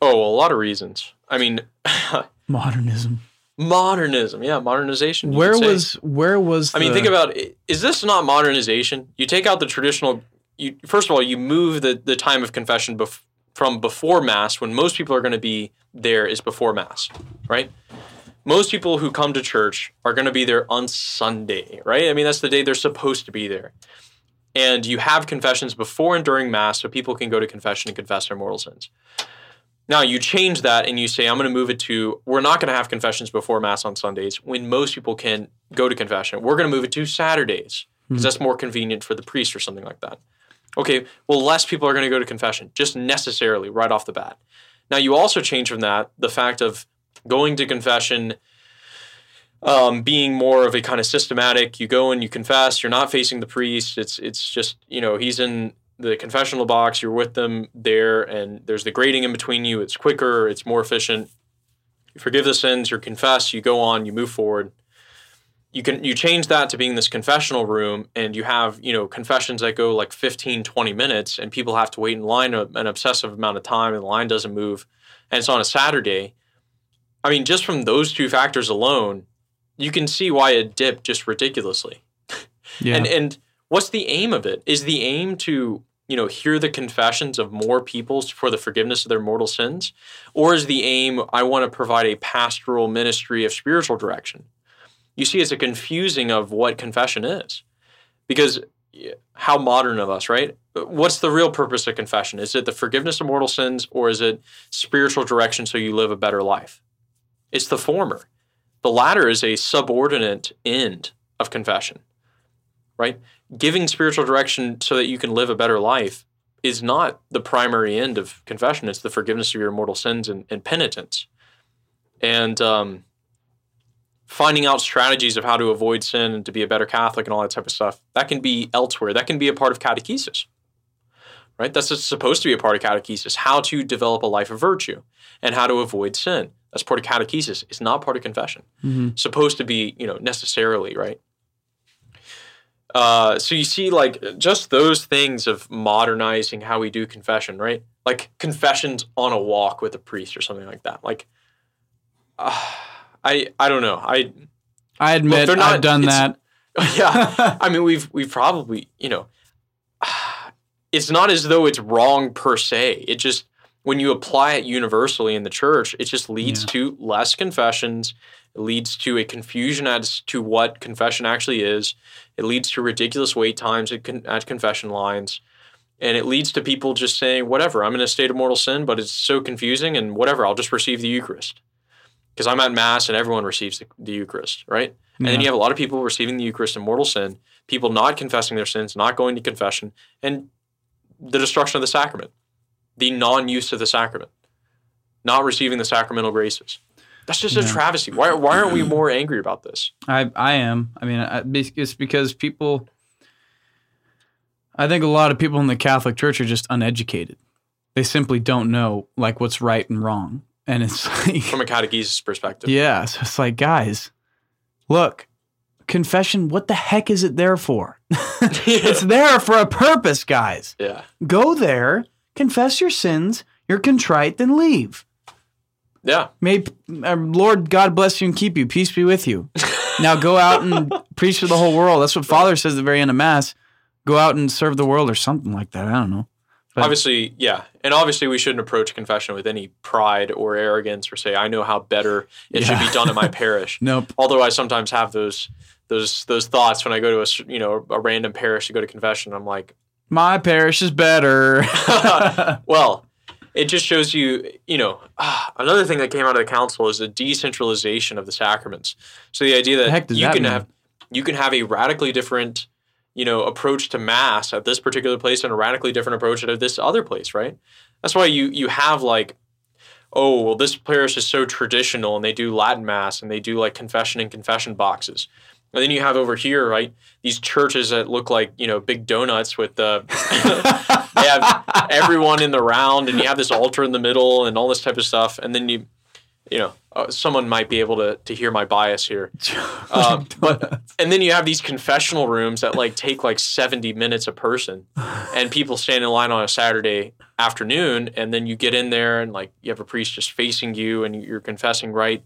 Oh, well, a lot of reasons. I mean, modernism. modernism, yeah, modernization. Where was where was? I mean, think about: is this not modernization? You take out the traditional. You first of all, you move the the time of confession bef- from before mass, when most people are going to be there, is before mass, right? Most people who come to church are going to be there on Sunday, right? I mean, that's the day they're supposed to be there. And you have confessions before and during mass, so people can go to confession and confess their mortal sins. Now you change that and you say, I'm going to move it to, we're not going to have confessions before Mass on Sundays when most people can go to confession. We're going to move it to Saturdays because hmm. that's more convenient for the priest or something like that. Okay, well, less people are going to go to confession, just necessarily right off the bat. Now you also change from that the fact of going to confession um, being more of a kind of systematic. You go and you confess. You're not facing the priest. It's it's just you know he's in the confessional box. You're with them there, and there's the grating in between you. It's quicker. It's more efficient. You forgive the sins. You confess. You go on. You move forward. You can you change that to being this confessional room, and you have you know confessions that go like 15, 20 minutes, and people have to wait in line a, an obsessive amount of time, and the line doesn't move, and it's on a Saturday. I mean, just from those two factors alone, you can see why it dipped just ridiculously. Yeah. And and what's the aim of it? Is the aim to you know hear the confessions of more people for the forgiveness of their mortal sins, or is the aim I want to provide a pastoral ministry of spiritual direction? You see, it's a confusing of what confession is, because how modern of us, right? What's the real purpose of confession? Is it the forgiveness of mortal sins, or is it spiritual direction so you live a better life? It's the former. The latter is a subordinate end of confession, right? Giving spiritual direction so that you can live a better life is not the primary end of confession. It's the forgiveness of your mortal sins and, and penitence. And um, finding out strategies of how to avoid sin and to be a better Catholic and all that type of stuff, that can be elsewhere. That can be a part of catechesis, right? That's supposed to be a part of catechesis, how to develop a life of virtue and how to avoid sin. That's part of catechesis. It's not part of confession. Mhm. Supposed to be, you know, necessarily, right? Uh, so you see, like, just those things of modernizing how we do confession, right? Like confessions on a walk with a priest or something like that. Like, uh, I I don't know. I I admit they're not- I've done that. yeah. I mean, we've we've probably you know, it's not as though it's wrong per se. It just when you apply it universally in the church, it just leads Yeah. to less confessions. It leads to a confusion as to what confession actually is. It leads to ridiculous wait times at, con- at confession lines. And it leads to people just saying, whatever, I'm in a state of mortal sin, but it's so confusing and whatever, I'll just receive the Eucharist. Because I'm at Mass and everyone receives the, the Eucharist, right? And then you have a lot of people receiving the Eucharist in mortal sin, people not confessing their sins, not going to confession, and the destruction of the sacrament, the non use of the sacrament, not receiving the sacramental graces. That's just a travesty. Why, why aren't we more angry about this? I I am. I mean, I, it's because people. I think a lot of people in the Catholic Church are just uneducated. They simply don't know like what's right and wrong, and it's like, From a catechesis perspective. yeah, so it's like, guys, look, confession. What the heck is it there for? it's there for a purpose, guys. Yeah. Go there, confess your sins. You're contrite, then leave. Yeah. May uh, Lord God bless you and keep you. Peace be with you. now go out and preach to the whole world. That's what Father says at the very end of Mass. Go out and serve the world or something like that. I don't know. But- obviously, yeah. And obviously, we shouldn't approach confession with any pride or arrogance or say, I know how better it should be done in my parish. Nope. Although I sometimes have those those those thoughts when I go to a you know a random parish to go to confession. I'm like, My parish is better. well, it just shows you, you know, ah, another thing that came out of the council is the decentralization of the sacraments. So the idea that does you that can mean? have you can have a radically different, you know, approach to mass at this particular place and a radically different approach at this other place, right? That's why you you have like oh, well, this parish is so traditional and they do Latin mass and they do like confession and confession boxes. And then you have over here, right, these churches that look like, you know, big donuts with the, they have everyone in the round and you have this altar in the middle and all this type of stuff. And then you, you know, uh, someone might be able to, to hear my bias here. Um, And then you have these confessional rooms that like take like 70 minutes a person and people stand in line on a Saturday afternoon. And then you get in there and like you have a priest just facing you and you're confessing right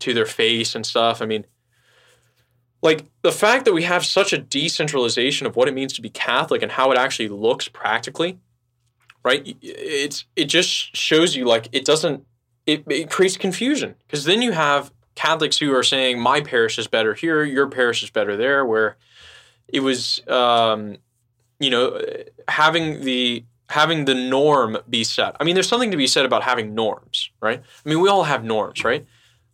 to their face and stuff. I mean, like the fact that we have such a decentralization of what it means to be Catholic and how it actually looks practically, right? It's it just shows you like it doesn't it, it creates confusion because then you have Catholics who are saying my parish is better here, your parish is better there, where it was um, you know having the having the norm be set. I mean, there's something to be said about having norms, right? I mean, we all have norms, right?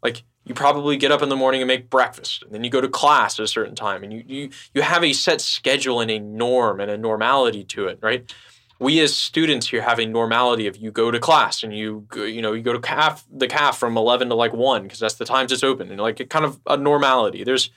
Like you probably get up in the morning and make breakfast, and then you go to class at a certain time, and you you you have a set schedule and a norm and a normality to it, right? We as students here have a normality of you go to class and you you know you go to calf the calf from eleven to like one because that's the times it's open and like it kind of a normality. There's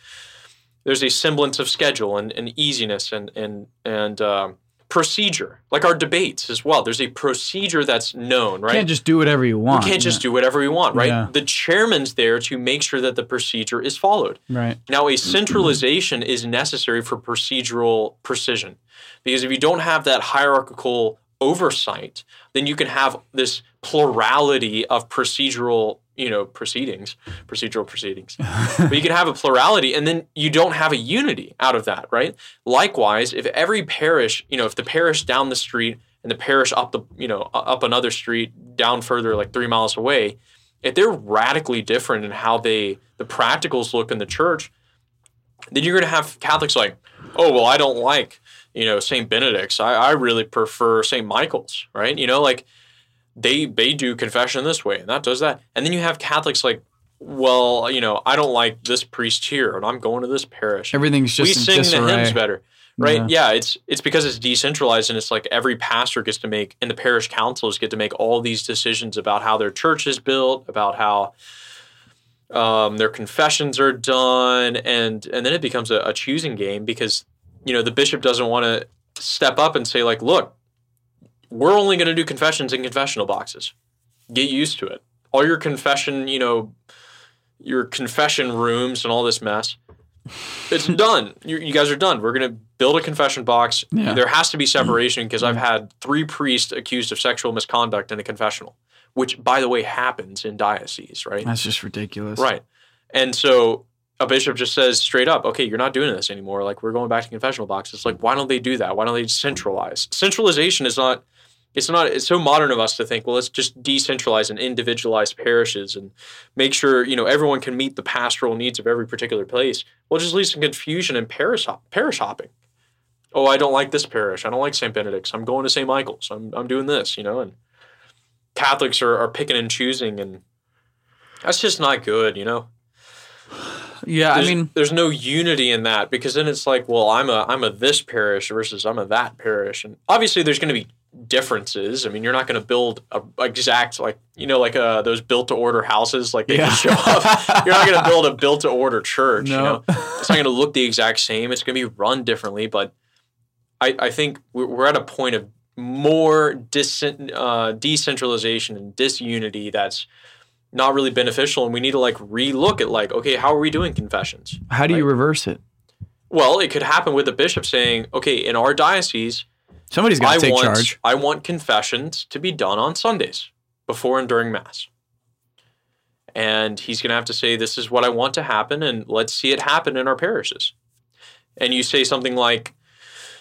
there's a semblance of schedule and, and easiness and and and um, procedure like our debates as well. There's a procedure that's known, right? Can't just do whatever you want. We can't just do whatever you want, right? Yeah. The chairman's there to make sure that the procedure is followed. Right. Now, a centralization is necessary for procedural precision because if you don't have that hierarchical oversight, then you can have this plurality of procedural, you know, proceedings, procedural proceedings. but you can have a plurality and then you don't have a unity out of that, right? Likewise, if every parish, you know, if the parish down the street and the parish up the, you know, up another street down further like 3 miles away, if they're radically different in how they the practicals look in the church, then you're going to have Catholics like, oh well, I don't like you know Saint Benedict's. I, I really prefer Saint Michael's, right? You know, like they they do confession this way and that does that, and then you have Catholics like, well, you know, I don't like this priest here, and I'm going to this parish. Everything's just we in sing the hymns better. Right? Yeah. Yeah. it's it's because it's decentralized and it's like every pastor gets to make and the parish councils get to make all these decisions about how their church is built, about how um, their confessions are done, and and then it becomes a, a choosing game because you know the bishop doesn't want to step up and say like, look, we're only going to do confessions in confessional boxes. Get used to it. All your confession, you know, your confession rooms and all this mess. It's done. You, you guys are done. We're going to build a confession box. Yeah. There has to be separation because I've had three priests accused of sexual misconduct in a confessional, which, by the way, happens in dioceses, right? That's just ridiculous. Right. And so a bishop just says straight up, okay, you're not doing this anymore. Like we're going back to confessional boxes. Like why don't they do that? Why don't they centralize? Centralization is not. It's not. It's so modern of us to think. Well, let's just decentralize and individualize parishes and make sure you know everyone can meet the pastoral needs of every particular place. Well, just leads to confusion and parish parish hopping. Oh, I don't like this parish. I don't like St. Benedict's. I'm going to St. Michael's. I'm I'm doing this. You know, and Catholics are are picking and choosing, and that's just not good. You know. Yeah, There's, I mean, there's no unity in that because then it's like, well, I'm a I'm a this parish versus I'm a that parish, and obviously there's going to be differences. I mean, you're not going to build a exact like you know like uh, those built to order houses like they Yeah. can show up. You're not going to build a built to order church. You No. know, it's not going to look the exact same. It's going to be run differently, but I I think we're, we're at a point of more dis- uh, decentralization and disunity that's not really beneficial and we need to like relook at like okay how are we doing confessions how do you reverse it? well, it could happen with the bishop saying, "Okay, in our diocese, Somebody's got to take want charge. I want confessions to be done on Sundays before and during mass." And he's going to have to say, "This is what I want to happen, and let's see it happen in our parishes." And you say something like,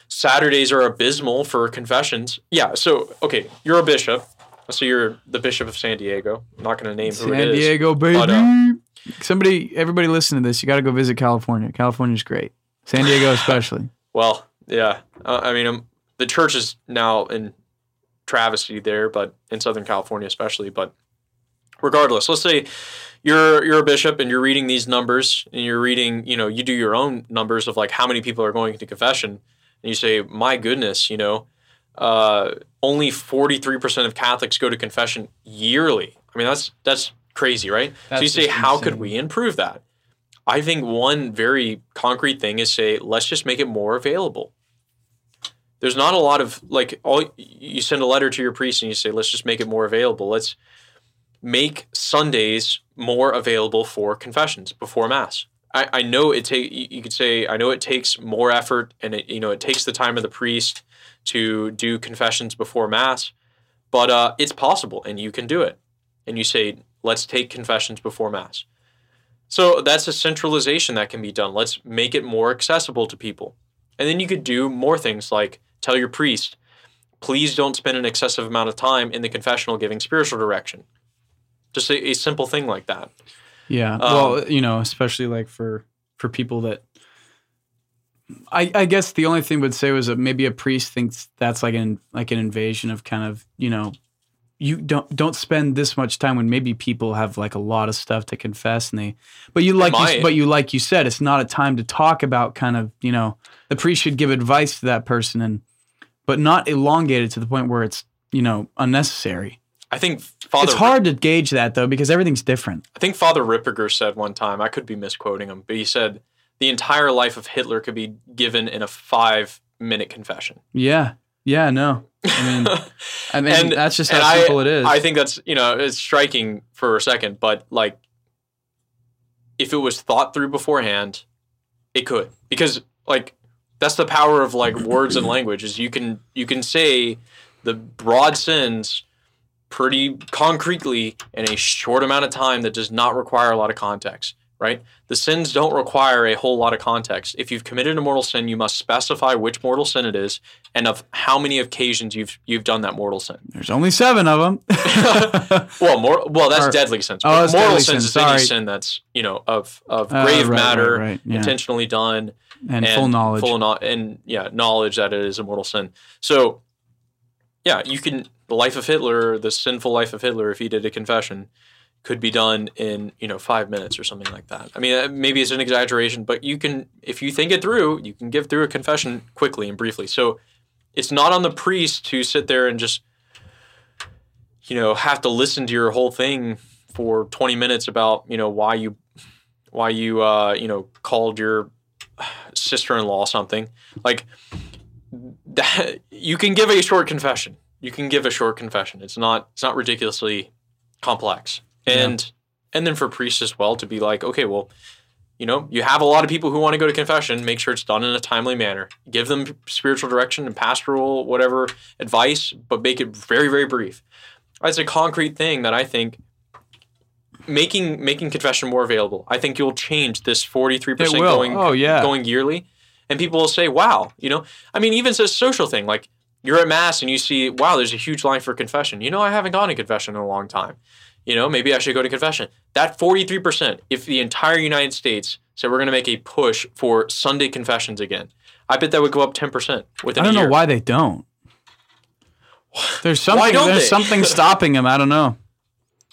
"Saturdays are abysmal for confessions." Yeah. So, okay, you're a bishop. So you're the bishop of San Diego. I'm not going to name who San. Diego, baby. But, uh, Somebody, everybody, listen to this. You got to go visit California. California's great. San Diego, especially. Well, yeah. Uh, I mean, um, the church is now in travesty there, but in Southern California especially. But regardless, let's say you're you're a bishop and you're reading these numbers and you're reading, you know, you do your own numbers of like how many people are going to confession, and you say, my goodness, you know, uh, only 43% of Catholics go to confession yearly. I mean, that's that's crazy, right? so you say, how could we improve that? I think one very concrete thing is say, let's just make it more available. There's not a lot of like all you send a letter to your priest and you say, let's just make it more available. Let's make Sundays more available for confessions before mass. I, I know it take you could say I know it takes more effort and it you know it takes the time of the priest to do confessions before mass, but uh, it's possible and you can do it. And you say, let's take confessions before mass. So that's a centralization that can be done. Let's make it more accessible to people. And then you could do more things like tell your priest, please don't spend an excessive amount of time in the confessional giving spiritual direction. Just a, a simple thing like that. Yeah. Um, well, you know, especially like for for people that I I guess the only thing would say was that maybe a priest thinks that's like an like an invasion of kind of, you know, you don't don't spend this much time when maybe people have like a lot of stuff to confess and they but you like you, but you like you said it's not a time to talk about kind of, you know, the priest should give advice to that person and but not elongated to the point where it's, you know, unnecessary. I think Father it's hard to gauge that though because everything's different. I think Father Ripperger said one time, I could be misquoting him, but he said the entire life of Hitler could be given in a five minute confession. Yeah. Yeah, no. I mean, I mean And- that's just how I- simple it is. I think that's, you know, it's striking for a second, but like if it was thought through beforehand, it could. Because like that's the power of like words and language is you can you can say the broad sins pretty concretely in a short amount of time that does not require a lot of context, right? The sins don't require a whole lot of context. If you've committed a mortal sin, you must specify which mortal sin it is and of how many occasions you've you've done that mortal sin. There's only seven of them. Well, more well that's Or- deadly sins. Oh, mortal deadly sins is any sin that's you know of of Uh, grave right, matter, right, right, yeah. intentionally done, and, full knowledge. full no- and yeah, knowledge that it is a mortal sin. So, yeah, you can the life of Hitler, the sinful life of Hitler, if he did a confession, could be done in you know five minutes or something like that. I mean, uh, maybe it's an exaggeration, but you can if you think it through, you can give through a confession quickly and briefly. So, it's not on the priest to sit there and just you know have to listen to your whole thing for 20 minutes about you know why you why you uh you know called your sister-in-law something like that you can give a short confession you can give a short confession it's not it's not ridiculously complex and and then for priests as well to be like okay well you know you have a lot of people who want to go to confession make sure it's done in a timely manner give them spiritual direction and pastoral whatever advice but make it very very brief that's a concrete thing that i think making making confession more available. I think you'll change this forty three percent going oh yeah. going yearly, and people will say, "Wow," you know. I mean, even as a social thing, like you're at mass and you see, "Wow, there's a huge line for confession." You know, I haven't gone to confession in a long time. You know, maybe I should go to confession. That forty three percent, if the entire United States said we're going to make a push for Sunday confessions again, I bet that would go up ten percent within a year. I don't know why they don't. There's something. don't there's they? something stopping them. I don't know.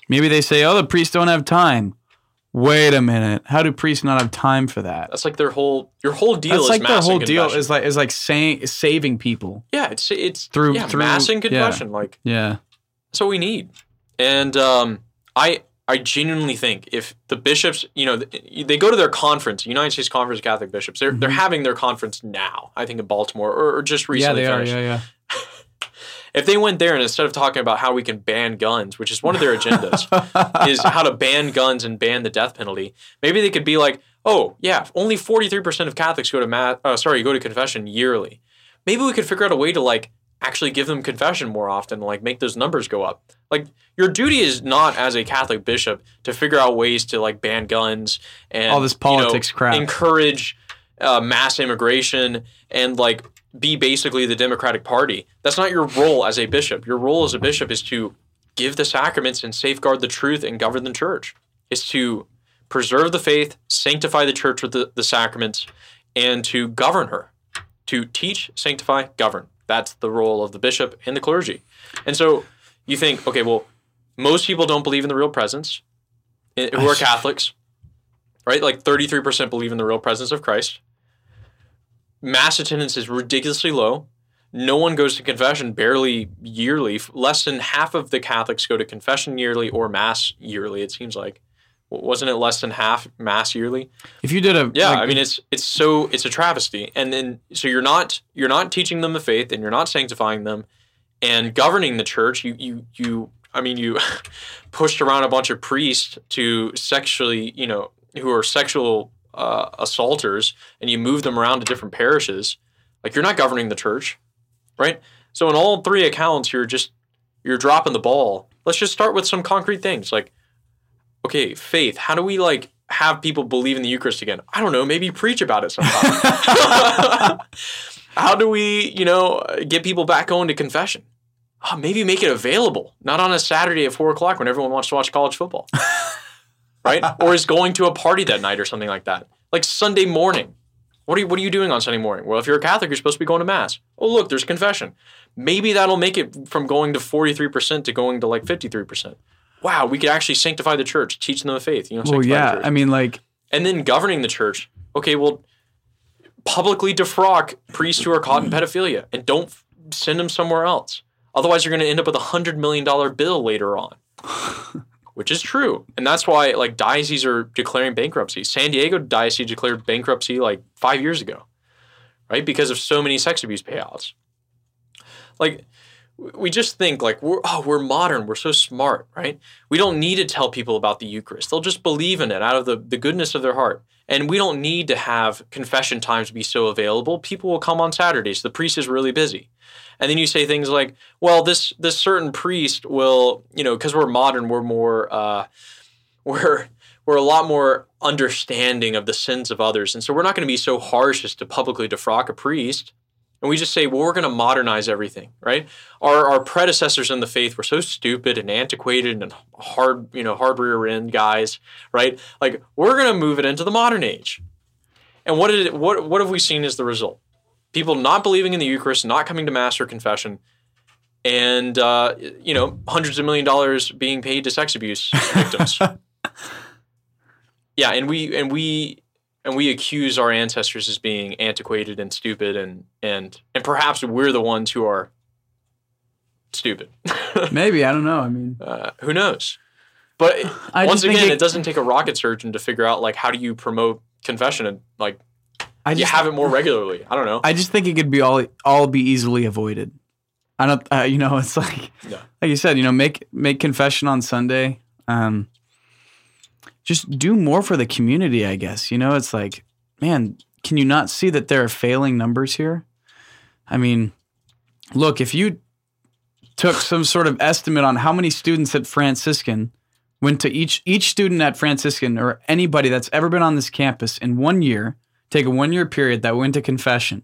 Maybe they say, "Oh, the priests don't have time." Wait a minute. How do priests not have time for that? That's like their whole your whole deal That's is like their whole deal is like is like saying saving people. yeah, it's it's Through- yeah, through- mass and yeah. confession. Like Yeah. That's what we need. And um, I I genuinely think if the bishops, you know, they go to their conference, United States Conference of Catholic Bishops, they're they're having their conference now. I think in Baltimore or, or just Mm-hmm. Yeah, recently they are. Yeah, yeah. If they went there and instead of talking about how we can ban guns, which is one of their agendas, is how to ban guns and ban the death penalty, maybe they could be like, oh yeah, only forty three percent of Catholics go to mass. Uh, sorry, go to confession yearly. Maybe we could figure out a way to like actually give them confession more often, like make those numbers go up. Like your duty is not as a Catholic bishop to figure out ways to like ban guns and All this you know, politics crap. encourage uh, mass immigration and like be basically the Democratic Party. That's not your role as a bishop. Your role as a bishop is to give the sacraments and safeguard the truth and govern the church. Is to preserve the faith, sanctify the church with the, the sacraments, and to govern her. To teach, sanctify, govern. That's the role of the bishop and the clergy. And so you think, okay, well, most people don't believe in the real presence eh, who are Catholics, right? Like 33% believe in the real presence of Christ. Mass attendance is ridiculously low. No one goes to confession barely yearly. Less than half of the Catholics go to confession yearly or Mass yearly, it seems like. Wasn't it less than half Mass yearly? If you did a Yeah, like, I mean it's it's so it's a travesty. And then so you're not you're not teaching them the faith and you're not sanctifying them and governing the church. You you you I mean you pushed around a bunch of priests to sexually, you know, who are sexual uh, assaulters and you move them around to different parishes. Like you're not governing the church, right? So in all three accounts you're just you're dropping the ball. Let's just start with some concrete things like okay, faith. How do we like have people believe in the Eucharist again? I don't know. Maybe preach about it sometime. How do we, you know, get people back going to confession? Oh, maybe make it available, not on a Saturday at four o'clock when everyone wants to watch college football, right? Or is going to a party that night or something like that. Like Sunday morning. What are you, what are you doing on Sunday morning? Well, if you're a Catholic, you're supposed to be going to mass. Oh, look, there's confession. Maybe that'll make it from going to 43% to going to like 53% wow, we could actually sanctify the church, teach them the faith. You know, well, yeah. I mean, like and then governing the church. Okay, well, publicly defrock priests who are caught in pedophilia and don't send them somewhere else. Otherwise, you're going to end up with a hundred million dollar bill later on, which is true, and that's why like dioceses are declaring bankruptcy. San Diego diocese declared bankruptcy like five years ago, right, because of so many sex abuse payouts. Like we just think like we're oh we're modern we're so smart right? We don't need to tell people about the eucharist. They'll just believe in it out of the, the goodness of their heart. And we don't need to have confession times be so available. People will come on saturdays. The priest is really busy. And then you say things like well this this certain priest will you know because we're modern we're more uh, we're we're a lot more understanding of the sins of others. And so we're not going to be so harsh as to publicly defrock a priest and we just say, well, we're going to modernize everything, right? Our, our predecessors in the faith were so stupid and antiquated and hard, you know, hard rear end guys, right? Like we're going to move it into the modern age. And what did it, what what have we seen as the result? People not believing in the Eucharist, not coming to mass or confession, and uh, you know, hundreds of million dollars being paid to sex abuse victims. yeah, and we and we and we accuse our ancestors as being antiquated and stupid and and and perhaps we're the ones who are stupid maybe I don't know. I mean, uh, who knows but I once again it- it, doesn't take a rocket surgeon to figure out like how do you promote confession and like I you have it more regularly i don't know I just think it could be all all be easily avoided. I don't, uh, you know, it's like like you said, you know, make make confession on Sunday. Um, just do more for the community, I guess. You know, it's like, man, can you not see that there are failing numbers here? I mean, look, if you took some sort of estimate on how many students at Franciscan went to each each student at Franciscan or anybody that's ever been on this campus in one year, take a one year period that went to confession.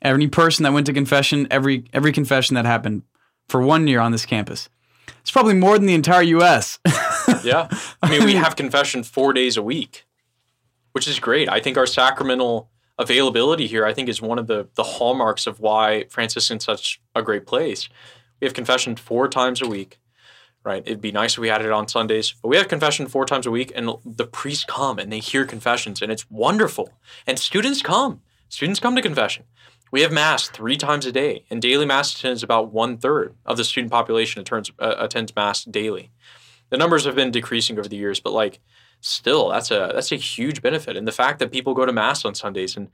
Every person that went to confession, every every confession that happened for one year on this campus. It's probably more than the entire U.S. Yeah. I mean, we have confession four days a week, which is great. I think our sacramental availability here, I think, is one of the, the hallmarks of why Francis Franciscan's such a great place. We have confession four times a week, right? It'd be nice if we had it on Sundays, but we have confession four times a week, and the priests come and they hear confessions, and it's wonderful. And students come. Students come to confession. We have mass three times a day, and daily mass attendance about one third of the student population attends, uh, attends mass daily the numbers have been decreasing over the years, but like still that's a that's a huge benefit. And the fact that people go to mass on Sundays and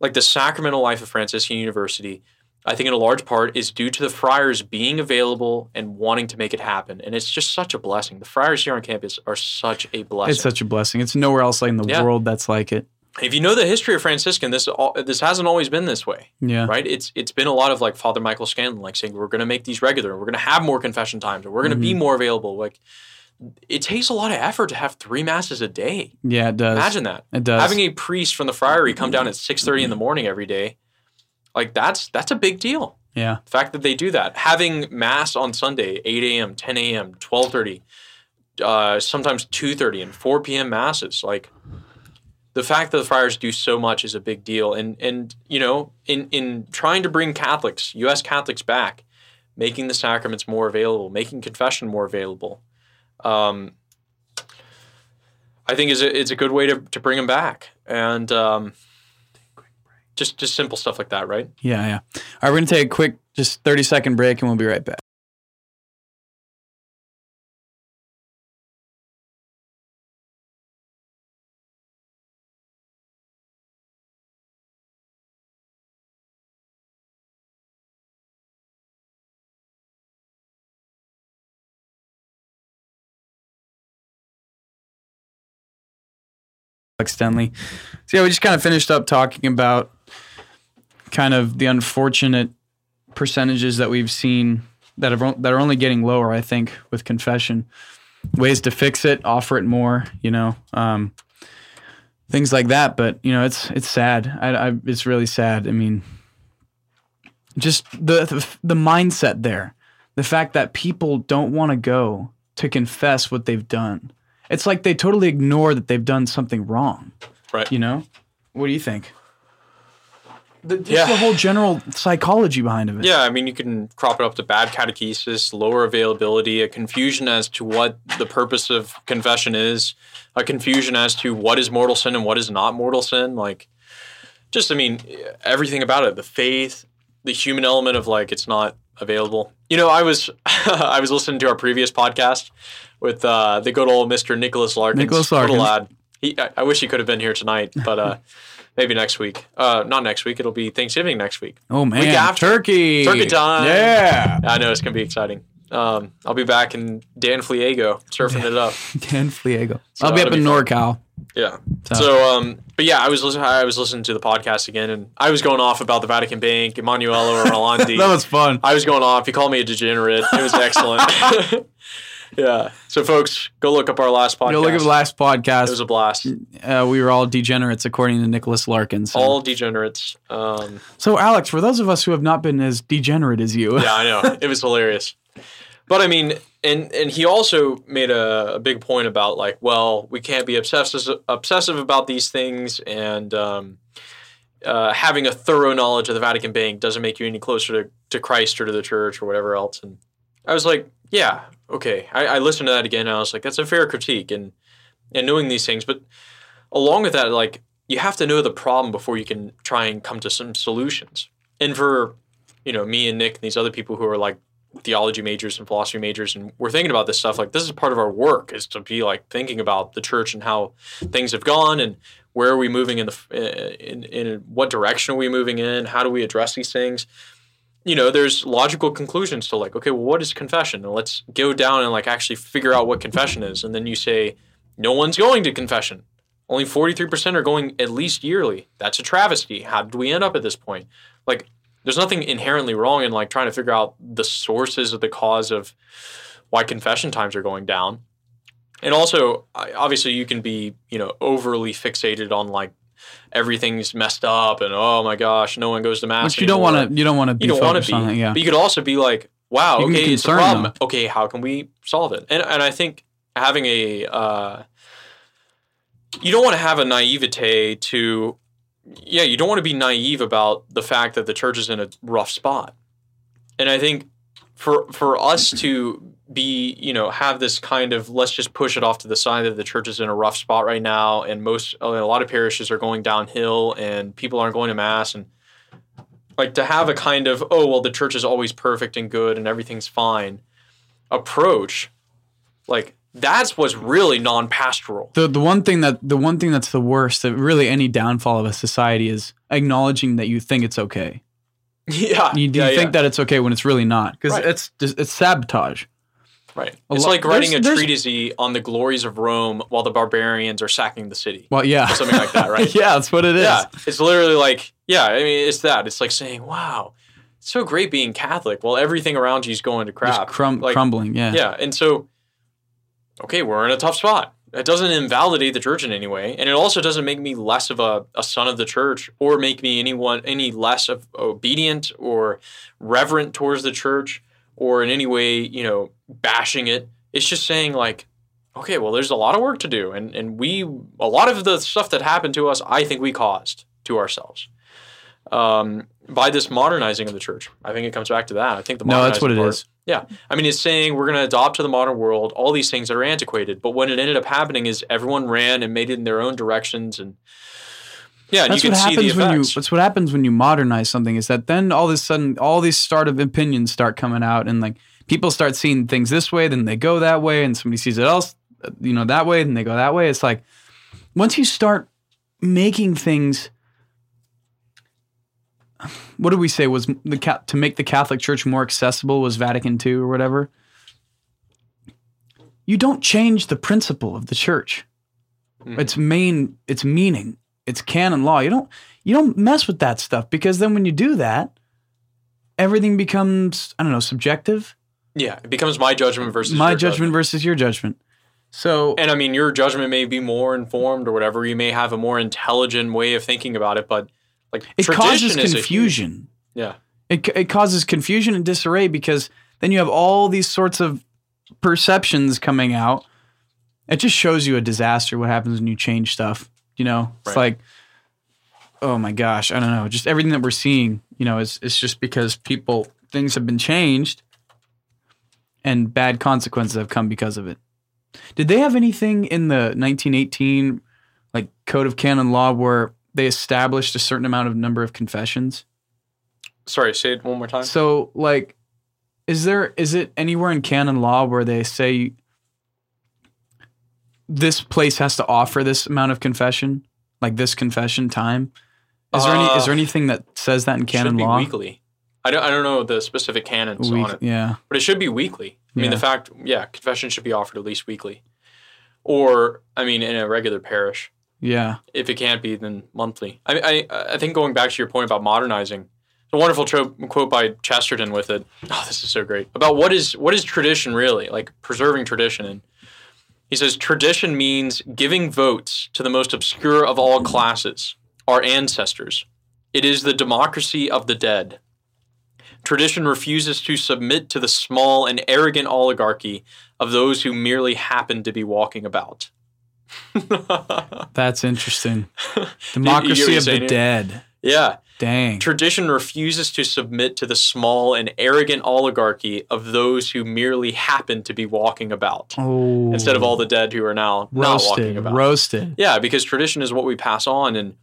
like the sacramental life of Franciscan University, I think in a large part is due to the friars being available and wanting to make it happen. And it's just such a blessing. The friars here on campus are such a blessing. it's such a blessing. It's nowhere else like in the Yeah. world that's like it. If you know the history of Franciscan, this all, this hasn't always been this way. Yeah. right? It's it's been a lot of like Father Michael Scanlon, like saying we're going to make these regular, we're going to have more confession times, or we're going to be more available. Like it takes a lot of effort to have three masses a day. Yeah, it does. Imagine that. It does. Having a priest from the friary come down at six thirty in the morning every day, like that's that's a big deal. yeah. The fact that they do that, having mass on Sunday, eight a.m., ten a.m., twelve thirty, uh, sometimes two thirty and four p.m. masses, like the fact that the friars do so much is a big deal. And and you know, in in trying to bring Catholics, U.S. Catholics back, making the sacraments more available, making confession more available, um, I think is a, it's a good way to to bring them back. And um, just just simple stuff like that, right? Yeah, yeah. All right, we're to take a quick, just 30 second break and we'll be right back. Stenley. So yeah, we just kind of finished up talking about kind of the unfortunate percentages that we've seen that have that are only getting lower. I think with confession, ways to fix it, offer it more. You know, um, things like that. But you know, it's it's sad. I, I it's really sad. I mean, just the, the the mindset there, the fact that people don't want to go to confess what they've done. It's like they totally ignore that they've done something wrong. Right. You know, what do you think? The, just Yeah. the whole general psychology behind of it. Yeah, I mean, you can crop it up to bad catechesis, lower availability, a confusion as to what the purpose of confession is, a confusion as to what is mortal sin and what is not mortal sin. Like, just, I mean, everything about it, the faith, the human element of like, it's not available. You know, I was, I was listening to our previous podcast with uh, the good old Mr. Nicholas Larkins. Nicholas Larkins. lad. He, I, I wish he could have been here tonight, but uh, maybe next week. Uh, not next week. It'll be Thanksgiving next week. Oh man, Week after. turkey, Turkey time. Yeah, I know it's gonna be exciting. Um, I'll be back in Dan Fliego surfing it up. Dan Fliego. So I'll be up in be. NorCal. Yeah. So- So, um, but yeah, I was listening. I was listening to the podcast again, and I was going off about the Vatican Bank, Emanuela Orlandi. That was fun. I was going off. He called me a degenerate. It was excellent. Yeah. So, folks, go look up our last podcast. Go look at the last podcast. It was a blast. Uh, we were all degenerates, according to Nicholas Larkins. So. All degenerates. Um, so, Alex, for those of us who have not been as degenerate as you, yeah, I know. It was hilarious. But I mean, and and he also made a, a big point about like, well, we can't be obsessive obsessive about these things, and um, uh, having a thorough knowledge of the Vatican Bank doesn't make you any closer to, to Christ or to the Church or whatever else. And I was like, yeah, okay. I, I listened to that again, and I was like, that's a fair critique, and and knowing these things, but along with that, like you have to know the problem before you can try and come to some solutions. And for you know me and Nick and these other people who are like theology majors and philosophy majors and we're thinking about this stuff like this is part of our work is to be like thinking about the church and how things have gone and where are we moving in the eh, in, in what direction are we moving in how do we address these things you know there's logical conclusions to like okay well what is confession? And let's go down and like actually figure out what confession is. And then you say no one's going to confession. Only 43% are going at least yearly. That's a travesty. How did we end up at this point? Like there's nothing inherently wrong in like trying to figure out the sources of the cause of why confession times are going down. And also, obviously, you can be, you know, overly fixated on like everything's messed up and oh my gosh, no one goes to mass. Which you don't want to. You don't want to be You don't want to be. Yeah. But you could also be like, wow, You okay, it's a problem. Okay, how can we solve it? And and I think having a uh, you don't want to have a naivete to yeah, you don't want to be naive about the fact that the church is in a rough spot. And I think for for us to be, you know, have this kind of let's just push it off to the side that the church is in a rough spot right now and most a lot of parishes are going downhill and people aren't going to mass and like to have a kind of oh well the church is always perfect and good and everything's fine approach like that's what's really non-pastoral the the one thing that the one thing that's the worst that really any downfall of a society is acknowledging that you think it's okay. yeah You, you yeah, think yeah. that it's okay when it's really not because Right. it's just, it's sabotage. Right a it's lo- like writing there's- a there's- treatise on the glories of rome while the barbarians are sacking the city Well, yeah, Something like that, right? yeah, that's what it is. yeah it's literally like yeah i mean it's that it's like saying wow it's so great being catholic while everything around you is going to crap crum- Like, crumbling. Yeah. Yeah, and so okay, we're in a tough spot. It doesn't invalidate the church in any way, and it also doesn't make me less of a, a son of the church or make me anyone any less of obedient or reverent towards the church or in any way, you know, bashing it. It's just saying like, okay, well, there's a lot of work to do, and and we a lot of the stuff that happened to us, I think we caused to ourselves. Um, by this modernizing of the church, I think it comes back to that. I think the No, that's what it part- is. yeah. I mean, it's saying we're going to adopt to the modern world all these things that are antiquated. But what it ended up happening is everyone ran and made it in their own directions. And yeah, and That's you what can see the happens when you. That's what happens when you modernize something. Is that then all of a sudden all these start of opinions start coming out, and like people start seeing things this way, then they go that way, and somebody sees it else, you know, that way, then they go that way. It's like once you start making things. What did we say was the to make the Catholic Church more accessible was Vatican II or whatever. You don't change the principle of the church Mhm. its main its meaning its canon law you don't you don't mess with that stuff because then when you do that everything becomes i don't know subjective yeah, it becomes my judgment versus my your judgment, versus your judgment. So And I mean, your judgment may be more informed or whatever. You may have a more intelligent way of thinking about it, but like it causes is a huge- confusion. Yeah, it, it causes confusion and disarray because then you have all these sorts of perceptions coming out. It just shows you a disaster what happens when you change stuff you know? It's Right. like oh my gosh i don't know. Just everything that we're seeing you know is it's just because people things have been changed and bad consequences have come because of it did they have anything in the 1918 like code of canon law where they established a certain amount of number of confessions sorry, say it one more time. so, like, is there is it anywhere in canon law where they say this place has to offer this amount of confession, like this confession time? Is there any is there Uh, anything that says that in canon should be law? weekly. I don't, I don't know the specific canons Week- on it. yeah, but it should be weekly. I mean, the fact, yeah, confession should be offered at least weekly, or I mean, in a regular parish. yeah, If it can't be, then monthly. I, I, I think going back to your point about modernizing, a wonderful tro- quote by Chesterton with it. Oh, this is so great about what is what is tradition really like preserving tradition. And he says tradition means giving votes to the most obscure of all classes, our ancestors. It is the democracy of the dead. Tradition refuses to submit to the small and arrogant oligarchy of those who merely happen to be walking about. that's interesting. Democracy of the dead. yeah. Dang. Tradition refuses to submit to the small and arrogant oligarchy of those who merely happen to be walking about Oh, instead of oh. all the dead who are now not walking roasted, about. roasted. Yeah, because tradition is what we pass on and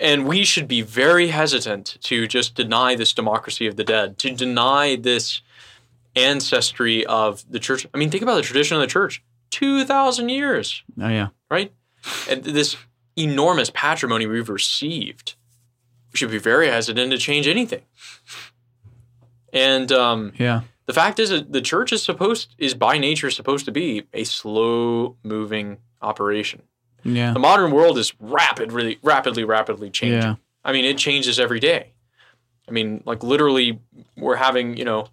and we should be very hesitant to just deny this democracy of the dead, to deny this ancestry of the church. I mean, think about the tradition of the church. 2000 years, Oh yeah, right? And this enormous patrimony we've received. We should be very hesitant to change anything. And um, yeah. the fact is that the church is supposed is by nature supposed to be a slow moving operation. Yeah. The modern world is rapidly, rapidly, rapidly changing. Yeah. I mean, it changes every day. I mean, like literally, we're having you know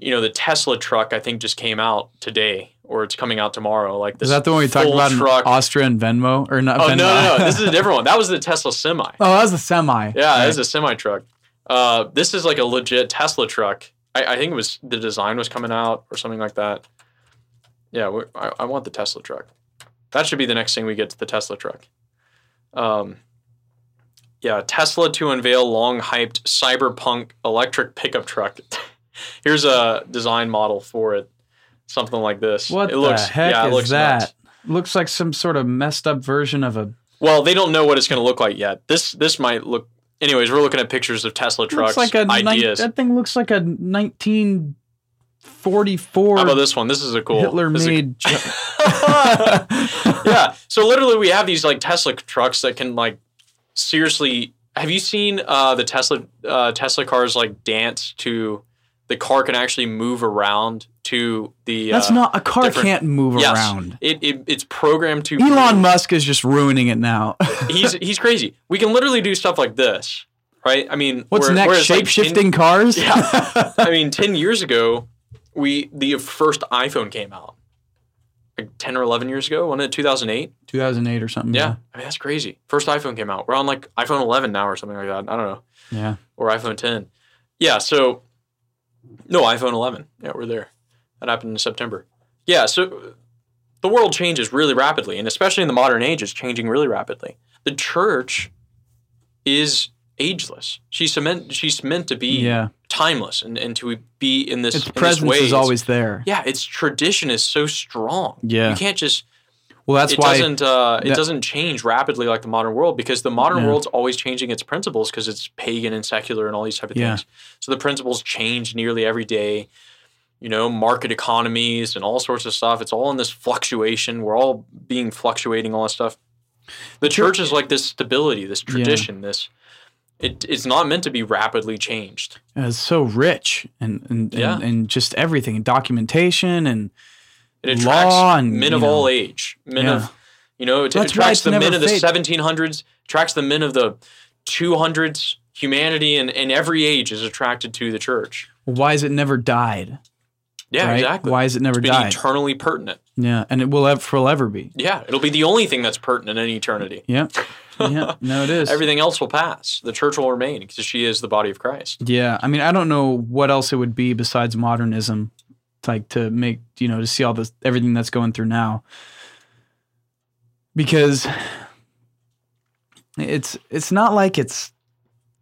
you know, the Tesla truck I think just came out today or it's coming out tomorrow. Like this Is that the one we talked about in. Austria and Venmo or not? Oh Venmo? no, no, no! This is a different one. That was the Tesla semi. Oh, that was a semi. Yeah, Right. it is a semi truck. Uh, this is like a legit Tesla truck. I, I think it was the design was coming out or something like that. Yeah, I, I want the Tesla truck. That should be the next thing we get to the Tesla truck. Um, yeah, Tesla to unveil long hyped cyberpunk electric pickup truck. Here's a design model for it. Something like this. What it looks, the heck yeah, it is looks that? nuts. Looks like some sort of messed up version of a. Well, they don't know what it's going to look like yet. This this might look. Anyways, we're looking at pictures of Tesla trucks. looks like a ideas. that thing looks like a 1944 How about this one? This is a cool. Hitler is a- made. yeah. So literally, we have these like Tesla trucks that can like seriously. Have you seen uh, the Tesla uh, Tesla cars like dance to? The car can actually move around to the. That's uh, not a car. different- Can't move yes, around. It, it it's programmed to. Elon Musk is just ruining it now. He's he's crazy. We can literally do stuff like this, right? I mean, What's where- next? Shape shifting cars? Yeah. I mean, ten years ago, we the first iPhone came out. Like ten or eleven years ago, wasn't it? Two thousand eight. 2008 or something. Yeah, I mean that's crazy. First iPhone came out. We're on like iPhone eleven now or something like that. I don't know, Yeah. or iPhone ten. Yeah. So, no iPhone eleven. Yeah, we're there. That happened in September. Yeah. So the world changes really rapidly, and especially in the modern age, it's changing really rapidly. The church is ageless. She's meant she's meant to be Yeah. timeless and, and to be in this Its in this presence ways. is always there. yeah its tradition is so strong Yeah. you can't just Well, that's it why. doesn't uh, it doesn't change rapidly like the modern world because the modern Yeah. world's always changing its principles because it's pagan and secular and all these type of Yeah. things so the principles change nearly every day you know market economies and all sorts of stuff it's all in this fluctuation we're all being fluctuating all that stuff the church is like this stability this tradition this it, it's not meant to be rapidly changed uh, It's so rich and and, Yeah. and and just everything, documentation and It Law attracts and, men of know, all age, men yeah. of you know, it why attracts the men of the 1700s, attracts the men of the 200s. Humanity and, and every age is attracted to the church. why has it never died? Yeah, right? exactly. Why has it never died? eternally pertinent. yeah, and it will ever, forever be. Yeah, it'll be the only thing that's pertinent in eternity. Yeah, yeah. No, it is. Everything else will pass. The church will remain because she is the body of Christ. Yeah, I mean, I don't know what else it would be besides modernism, like to make you know to see all this everything that's going through now, because it's it's not like it's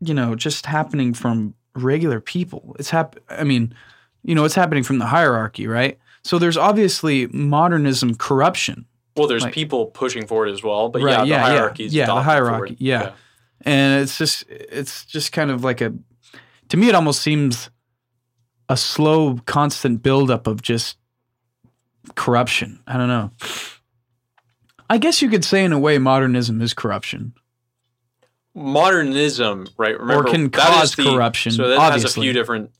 you know just happening from regular people. It's hap. I mean, you know, it's happening from the hierarchy, right? So there's obviously modernism corruption, Well, there's Like- people pushing for it as well, but Right, yeah, the yeah, yeah. hierarchy Yeah, the hierarchy, it. yeah. and it's just it's just kind of like a to me it almost seems a slow constant buildup of just corruption i don't know i guess you could say in a way modernism is corruption modernism, right? Remember, can that is cause the- corruption, So that has a few different,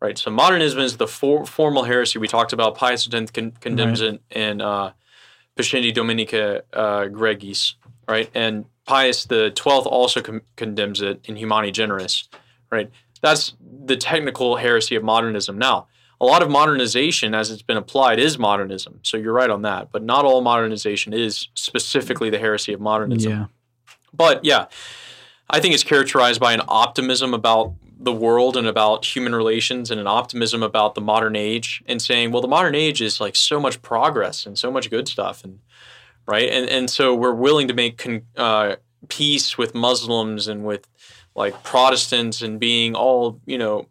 right? So modernism is the for, formal heresy we talked about. Pius X con, condemns it in uh, Pascendi Dominici uh, Gregis, right? And Pius the Twelfth also con- condemns it in Humani Generis, right? That's the technical heresy of modernism. Now, a lot of modernization, as it's been applied, is modernism. So you're right on that. But not all modernization is specifically the heresy of modernism. yeah But yeah, I think it's characterized by an optimism about the world and about human relations and an optimism about the modern age and saying, well, the modern age is like so much progress and so much good stuff. And right. And, and so we're willing to make con, uh, peace with Muslims and with like Protestants and being all, you know,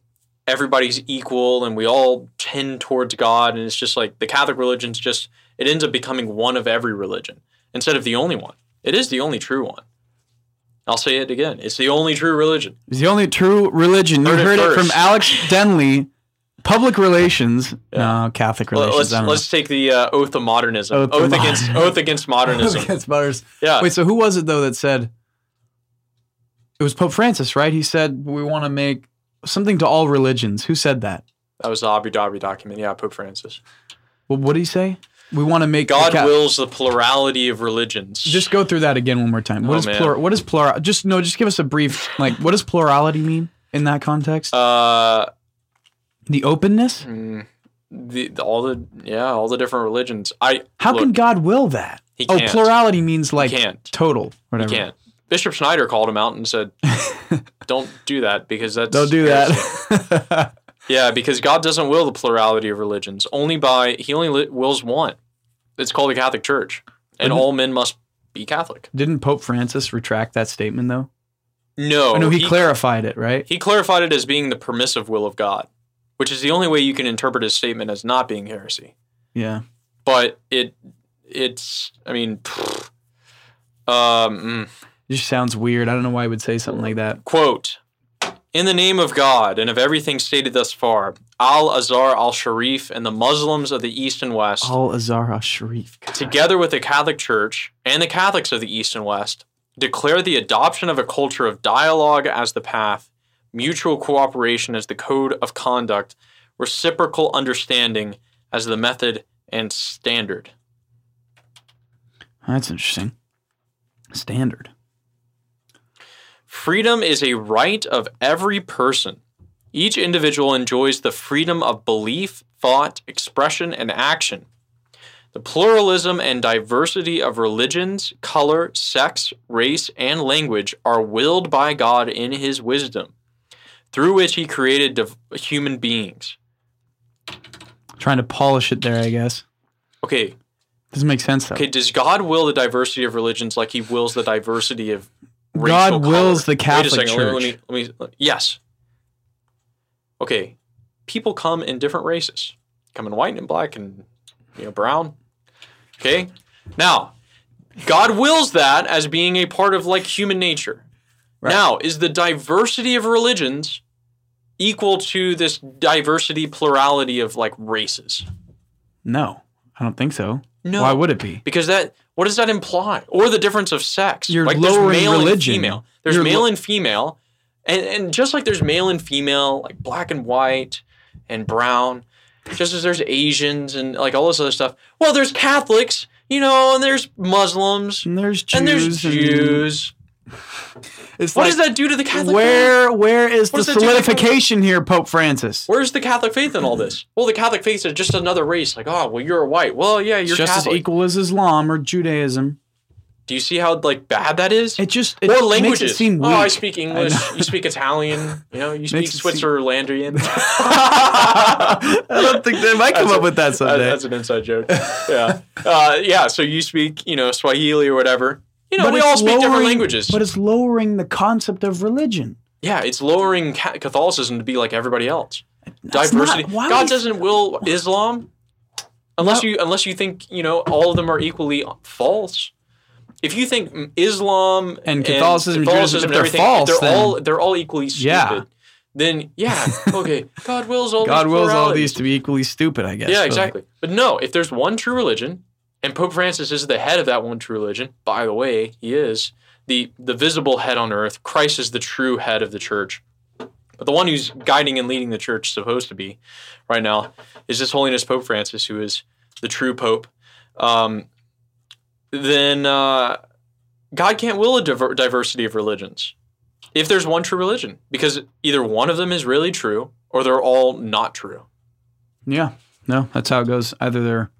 everybody's equal and we all tend towards God. And it's just like the Catholic religion's just, it ends up becoming one of every religion instead of the only one. It is the only true one. I'll say it again. It's the only true religion. it's the only true religion you Heard it heard it from alex denley public relations no catholic relations let's let's take the uh, oath of modernism. Oath Oath, of against modernism. oath against modernism. Against butters. yeah. Wait, so who was it though that said it was Pope Francis, right? He said we want to make something to all religions. Who said that? That was the Abu Dhabi document. Yeah, Pope Francis. Well, what did he say? We want to make the God ca- wills the plurality of religions. Just go through that again one more time. What Oh, is man. plur? What is plural? Just no. Just give us a brief. Like, what does plurality mean in that context? uh, The openness? Mm, the, the- all the yeah, all the different religions. I How look, can God will that? he Oh, can't. plurality means like he total, He whatever. can't. Bishop Schneider called him out and said, "Don't do that because that's Don't do heresy." that. Yeah, because God doesn't will the plurality of religions. Only by He only wills one. It's called the Catholic Church, and Wouldn't- all men must be Catholic. Didn't Pope Francis retract that statement though? No, Oh, no, he, he, clarified it, right? he clarified it as being the permissive will of God, which is the only way you can interpret his statement as not being heresy. Yeah. But it, it's, I mean, pfft. um, mm. It just sounds weird. I don't know why he would say something like that. quote. In the name of God and of everything stated thus far, Al Azhar al Sharif and the Muslims of the East and West Al Azhar al Sharif. together with the Catholic Church and the Catholics of the East and West, declare the adoption of a culture of dialogue as the path, mutual cooperation as the code of conduct, reciprocal understanding as the method and standard. That's interesting. Standard. Freedom is a right of every person. Each individual enjoys the freedom of belief, thought, expression, and action. The pluralism and diversity of religions, color, sex, race, and language are willed by God in His wisdom, through which He created div- human beings. Trying to polish it there, I guess. Okay, Doesn't make sense though. okay. Does God will the diversity of religions like He wills the diversity of God wills color? the Catholic Wait a second. Let me- Church. Let me, let me. Yes. Okay, people come in different races. Come in white and black and you know brown. Okay. Now, God wills that as being a part of like human nature. Right. Now, is the diversity of religions equal to this diversity plurality of like races? No, I don't think so. No. Why would it be? Because that what does that imply? Or the difference of sex. You're like lowering there's male religion. and female. There's You're male lo- and female. And and just like there's male and female, like black and white and brown, just as there's Asians and like all this other stuff. Well, there's Catholics, you know, and there's Muslims And there's Jews. and there's Jews. It's What like, does that do to the Catholic faith? Where where is What the does that do to the solidification here, Pope Francis? Where's the Catholic faith in all this? Well, the Catholic faith is just another race. Like, oh, well, you're white. Well, yeah, you're It's just Catholic. as equal as Islam or Judaism. Do you see how like bad that is? It just it or makes languages. it seem oh. I speak English. know. you speak Italian. You know, you speak Makes it seem- Switzerlandian. I don't think they might come That's up a- with that That- someday. that's an inside joke. Yeah, uh, yeah. So you speak, you know, Swahili or whatever. You know, we all speak different languages. But it's lowering the concept of religion. yeah, it's lowering Catholicism to be like everybody else. That's Diversity. not- God doesn't will Islam unless you unless you think you know all of them are equally false. If you think Islam And Catholicism and Judaism, if and they're everything, false, they're then- all they're all equally stupid. Yeah. Then yeah, okay. God wills all. God these wills all these to be equally stupid, I guess. Yeah, but- exactly. But no, if there's one true religion, and Pope Francis is the head of that one true religion, by the way, he is the the visible head on earth. Christ is the true head of the church. But the one who's guiding and leading the church, supposed to be right now, is His Holiness Pope Francis, who is the true Pope. Um, then uh, God can't will a diver- diversity of religions if there's one true religion, because either one of them is really true or they're all not true. Yeah. No, that's how it goes. Either they're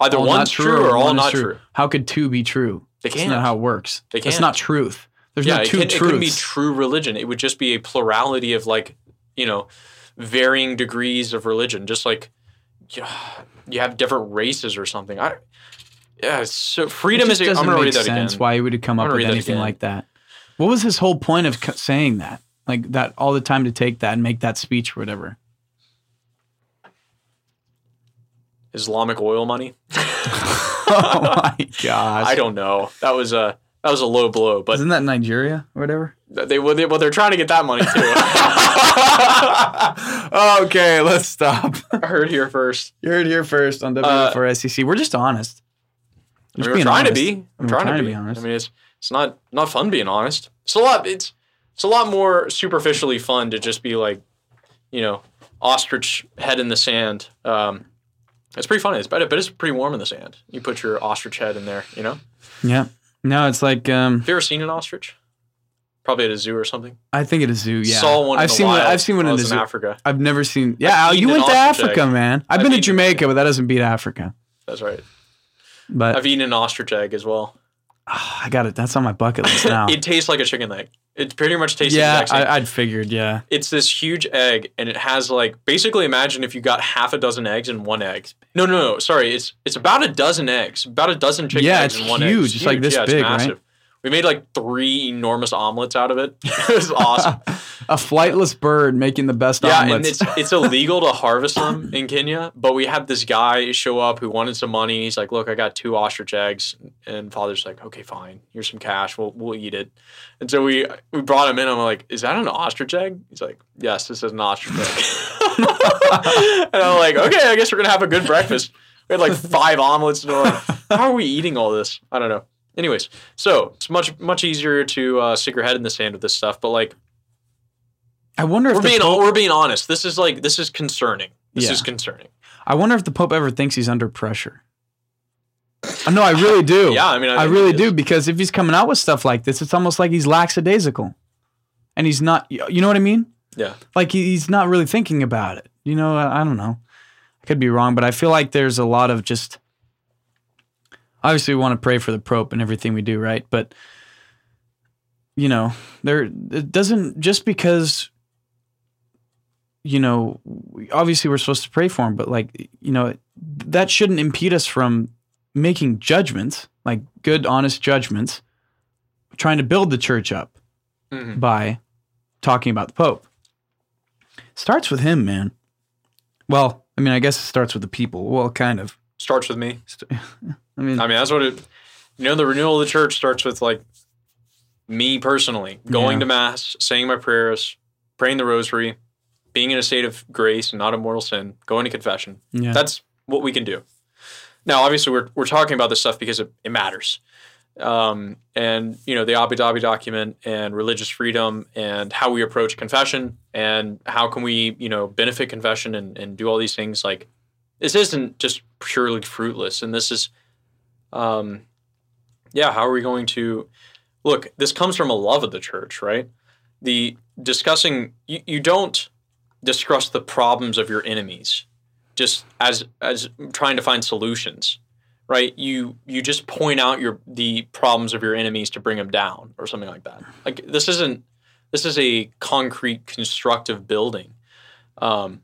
Either all one's true, or all one not true. How could two be true? They can't. That's not how it works. They can't. not truth. There's yeah, no it, two can, it couldn't be true religion. It would just be a plurality of like, you know, varying degrees of religion. Just like you have different races or something. I, yeah, so freedom it is. A, I'm doesn't gonna make read that sense again. why he would come up with read that anything like that. What was his whole point of saying that? Like that all the time to take that and make that speech or whatever. Islamic oil money. oh my gosh. I don't know. That was a that was a low blow, but Isn't that Nigeria or whatever? they well, they well they're trying to get that money too. okay, let's stop. I heard here first. You heard here first on Uh, WF4SEC. We're just honest. I mean, we're trying honest. to be. I'm We're trying, to be. honest. I mean, it's it's not not fun being honest. It's a lot. It's it's a lot more superficially fun to just be like, you know, ostrich head in the sand. Um, it's pretty funny. It's but, but it's pretty warm in the sand. You put your ostrich head in there. You know, Yeah. No, it's like um Have you ever seen an ostrich? Probably at a zoo or something. I think at a zoo. Yeah, Saw one. I've in seen one. I've seen one in zoo. Africa. I've never seen. Yeah, I've you went to Africa, egg. man. I've, I've been to Jamaica, but that doesn't beat Africa. That's right. But I've eaten an ostrich egg as well. That's right. but I've eaten an ostrich egg as well. ah, I got it. That's on my bucket list now. It tastes like a chicken leg. It pretty much tastes the yeah, same. I, I'd figured. Yeah, it's this huge egg and it has like basically imagine if you got half a dozen eggs in one egg. No, no, no. Sorry, it's it's about a dozen eggs, about a dozen chicken Yeah, eggs it's in one egg. huge. It's like this yeah, big, right? We made like three enormous omelets out of it. it was awesome. a flightless bird making the best yeah, omelets. and it's it's illegal to harvest them in Kenya, but we had this guy show up who wanted some money. He's like, "Look, I got two ostrich eggs," and father's like, "Okay, fine. Here's some cash. We'll we'll eat it." And so we we brought him in. I'm like, "Is that an ostrich egg?" He's like, "Yes, this is an ostrich egg." and I'm like, "Okay, I guess we're gonna have a good breakfast." We had like five omelets, and we're like, "How are we eating all this?" I don't know. Anyways, so it's much much easier to uh, stick your head in the sand with this stuff, but like I wonder if we're being Pope, we're being honest. This is like this is concerning. This Yeah. is concerning. I wonder if the Pope ever thinks he's under pressure. Uh, No, I really do. Yeah, I mean, I, I really do because if he's coming out with stuff like this, it's almost like he's lackadaisical, and he's not. You know what I mean? Yeah, Like he's not really thinking about it. You know, I, I don't know. I could be wrong, but I feel like there's a lot of just. Obviously, we want to pray for the Pope and everything we do, right? But you know, there it doesn't just because. You know, obviously we're supposed to pray for him, but like you know, that shouldn't impede us from making judgments, like good, honest judgments, trying to build the church up Mhm. by talking about the Pope. Starts with him, man. Well, I mean, I guess it starts with the people. Well, kind of. starts with me. I mean, I mean, that's what it. You know, the renewal of the church starts with like me personally going Yeah. to mass, saying my prayers, praying the rosary, being in a state of grace and not a mortal sin, going to confession. yeah, That's what we can do. Now, obviously, we're we're talking about this stuff because it, it matters. Um, and you know the Abu Dhabi document and religious freedom and how we approach confession and how can we you know benefit confession and, and do all these things like this isn't just purely fruitless and this is um, yeah how are we going to look this comes from a love of the church right? The discussing you, you don't discuss the problems of your enemies just as as trying to find solutions right? You you just point out your the problems of your enemies to bring them down or something like that. Like this isn't this is a concrete constructive building. Um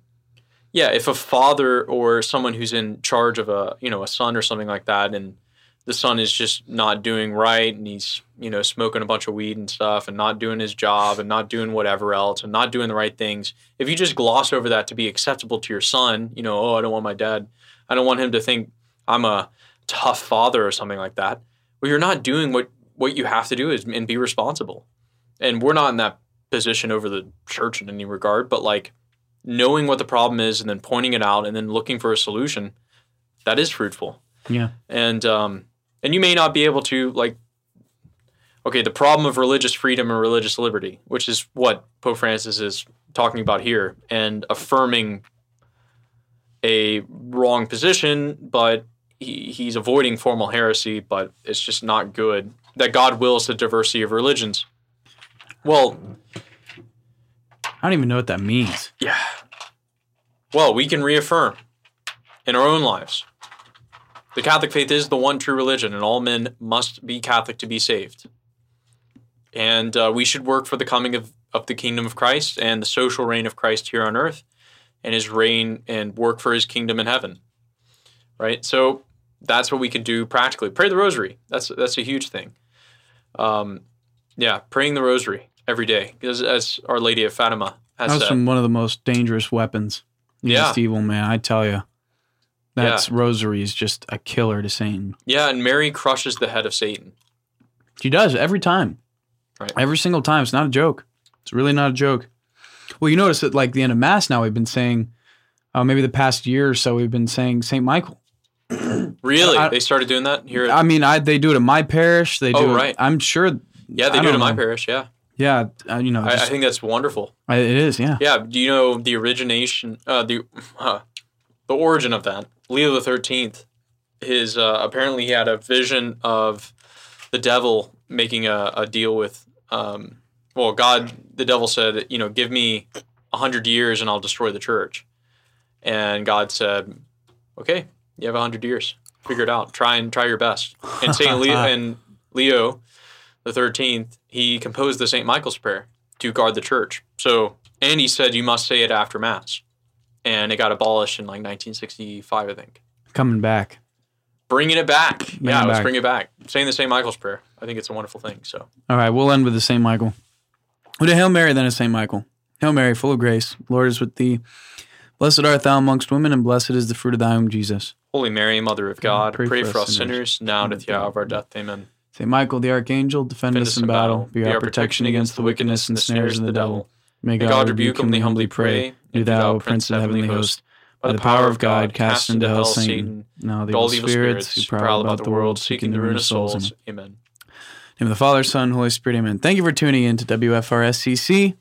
yeah if a father or someone who's in charge of a you know a son or something like that and the son is just not doing right and he's you know smoking a bunch of weed and stuff and not doing his job and not doing whatever else and not doing the right things. If you just gloss over that to be acceptable to your son you know oh i don't want my dad i don't want him to think i'm a tough father or something like that. Well you're not doing what what you have to do is and be responsible. And we're not in that position over the church in any regard but like knowing what the problem is and then pointing it out and then looking for a solution that is fruitful. Yeah, and um and you may not be able to like okay the problem of religious freedom and religious liberty which is what pope francis is talking about here and affirming a wrong position but he, he's avoiding formal heresy but it's just not good that god wills the diversity of religions well I don't even know what that means. yeah well we can reaffirm in our own lives the Catholic faith is the one true religion, and all men must be Catholic to be saved. And uh, we should work for the coming of, of the kingdom of Christ and the social reign of Christ here on earth, and his reign and work for his kingdom in heaven. Right? So that's what we can do practically. Pray the rosary. That's that's a huge thing. Um, yeah, praying the rosary every day, because as Our Lady of Fatima has That was said. one of the most dangerous weapons Yeah. evil, man. I tell you, that's rosary is just a killer to Satan. yeah, and Mary crushes the head of Satan. She does every time, Right. every single time. It's not a joke. It's really not a joke. Well, you notice that, like the end of Mass now, we've been saying, uh, maybe the past year or so, we've been saying Saint Michael. Really? I- they started doing that here? At, I mean, I they do it in my parish. They do. Oh, it- right. I'm sure. yeah, they I do it in my know. parish. Yeah. Yeah, uh, you know, I, I think that's wonderful. I- it is. Yeah. Yeah, do you know the origination, uh, the uh, the origin of that? Leo the Thirteenth, his uh, apparently he had a vision of the devil making a, a deal with um, well, God, the devil said, you know, give me a hundred years and I'll destroy the church. And God said, okay, you have a hundred years. Figure it out. Try and try your best. And Saint Leo and Leo, the thirteenth, he composed the Saint Michael's prayer to guard the church. So, and he said you must say it after mass, and it got abolished in like 1965, I think. Coming back. Bringing it back. Bring yeah, it let's back. bring it back. Saying the Saint Michael's prayer. I think it's a wonderful thing. So, All right, we'll end with the St. Michael. With a Hail Mary, then a St. Michael. Hail Mary, full of grace, Lord is with thee. Blessed art thou amongst women, and blessed is the fruit of thy womb, Jesus. Holy Mary, Mother of God, pray pray, for for, us sinners, sinners, now and at the hour of our death. Amen. St. Michael, the archangel, defend, us in battle. Be our protection against the wickedness and the snares of the devil. May May God rebuke whom they humbly pray. Do thou, Prince of the heavenly host, by the power of God, cast into hell Satan, now the all evil spirits who prowl about the world, seeking the ruin of souls. In the Amen. name of the Father, Son, Holy Spirit, amen. Thank you for tuning in to WFRSCC,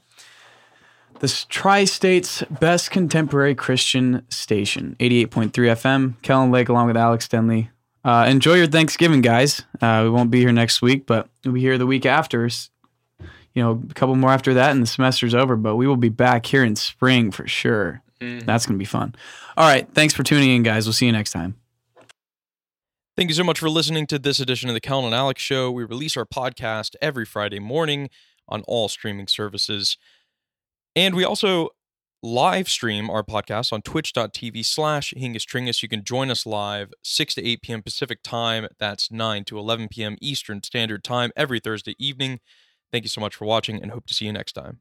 the Tri-State's best contemporary Christian station, 88.3 FM. Kellen Lake along with Alex Denley. Uh, enjoy your Thanksgiving, guys. Uh, we won't be here next week, but we'll be here the week after. S- You know, a couple more after that, and the semester's over. But we will be back here in spring for sure. Mhm. That's going to be fun. All right. Thanks for tuning in, guys. We'll see you next time. Thank you so much for listening to this edition of the Calvin and Alex Show. We release our podcast every Friday morning on all streaming services. And we also live stream our podcast on twitch.tv slash hingistringus. You can join us live 6 to 8 p.m. Pacific time. That's 9 to 11 p.m. Eastern Standard Time every Thursday evening. Thank you so much for watching and hope to see you next time.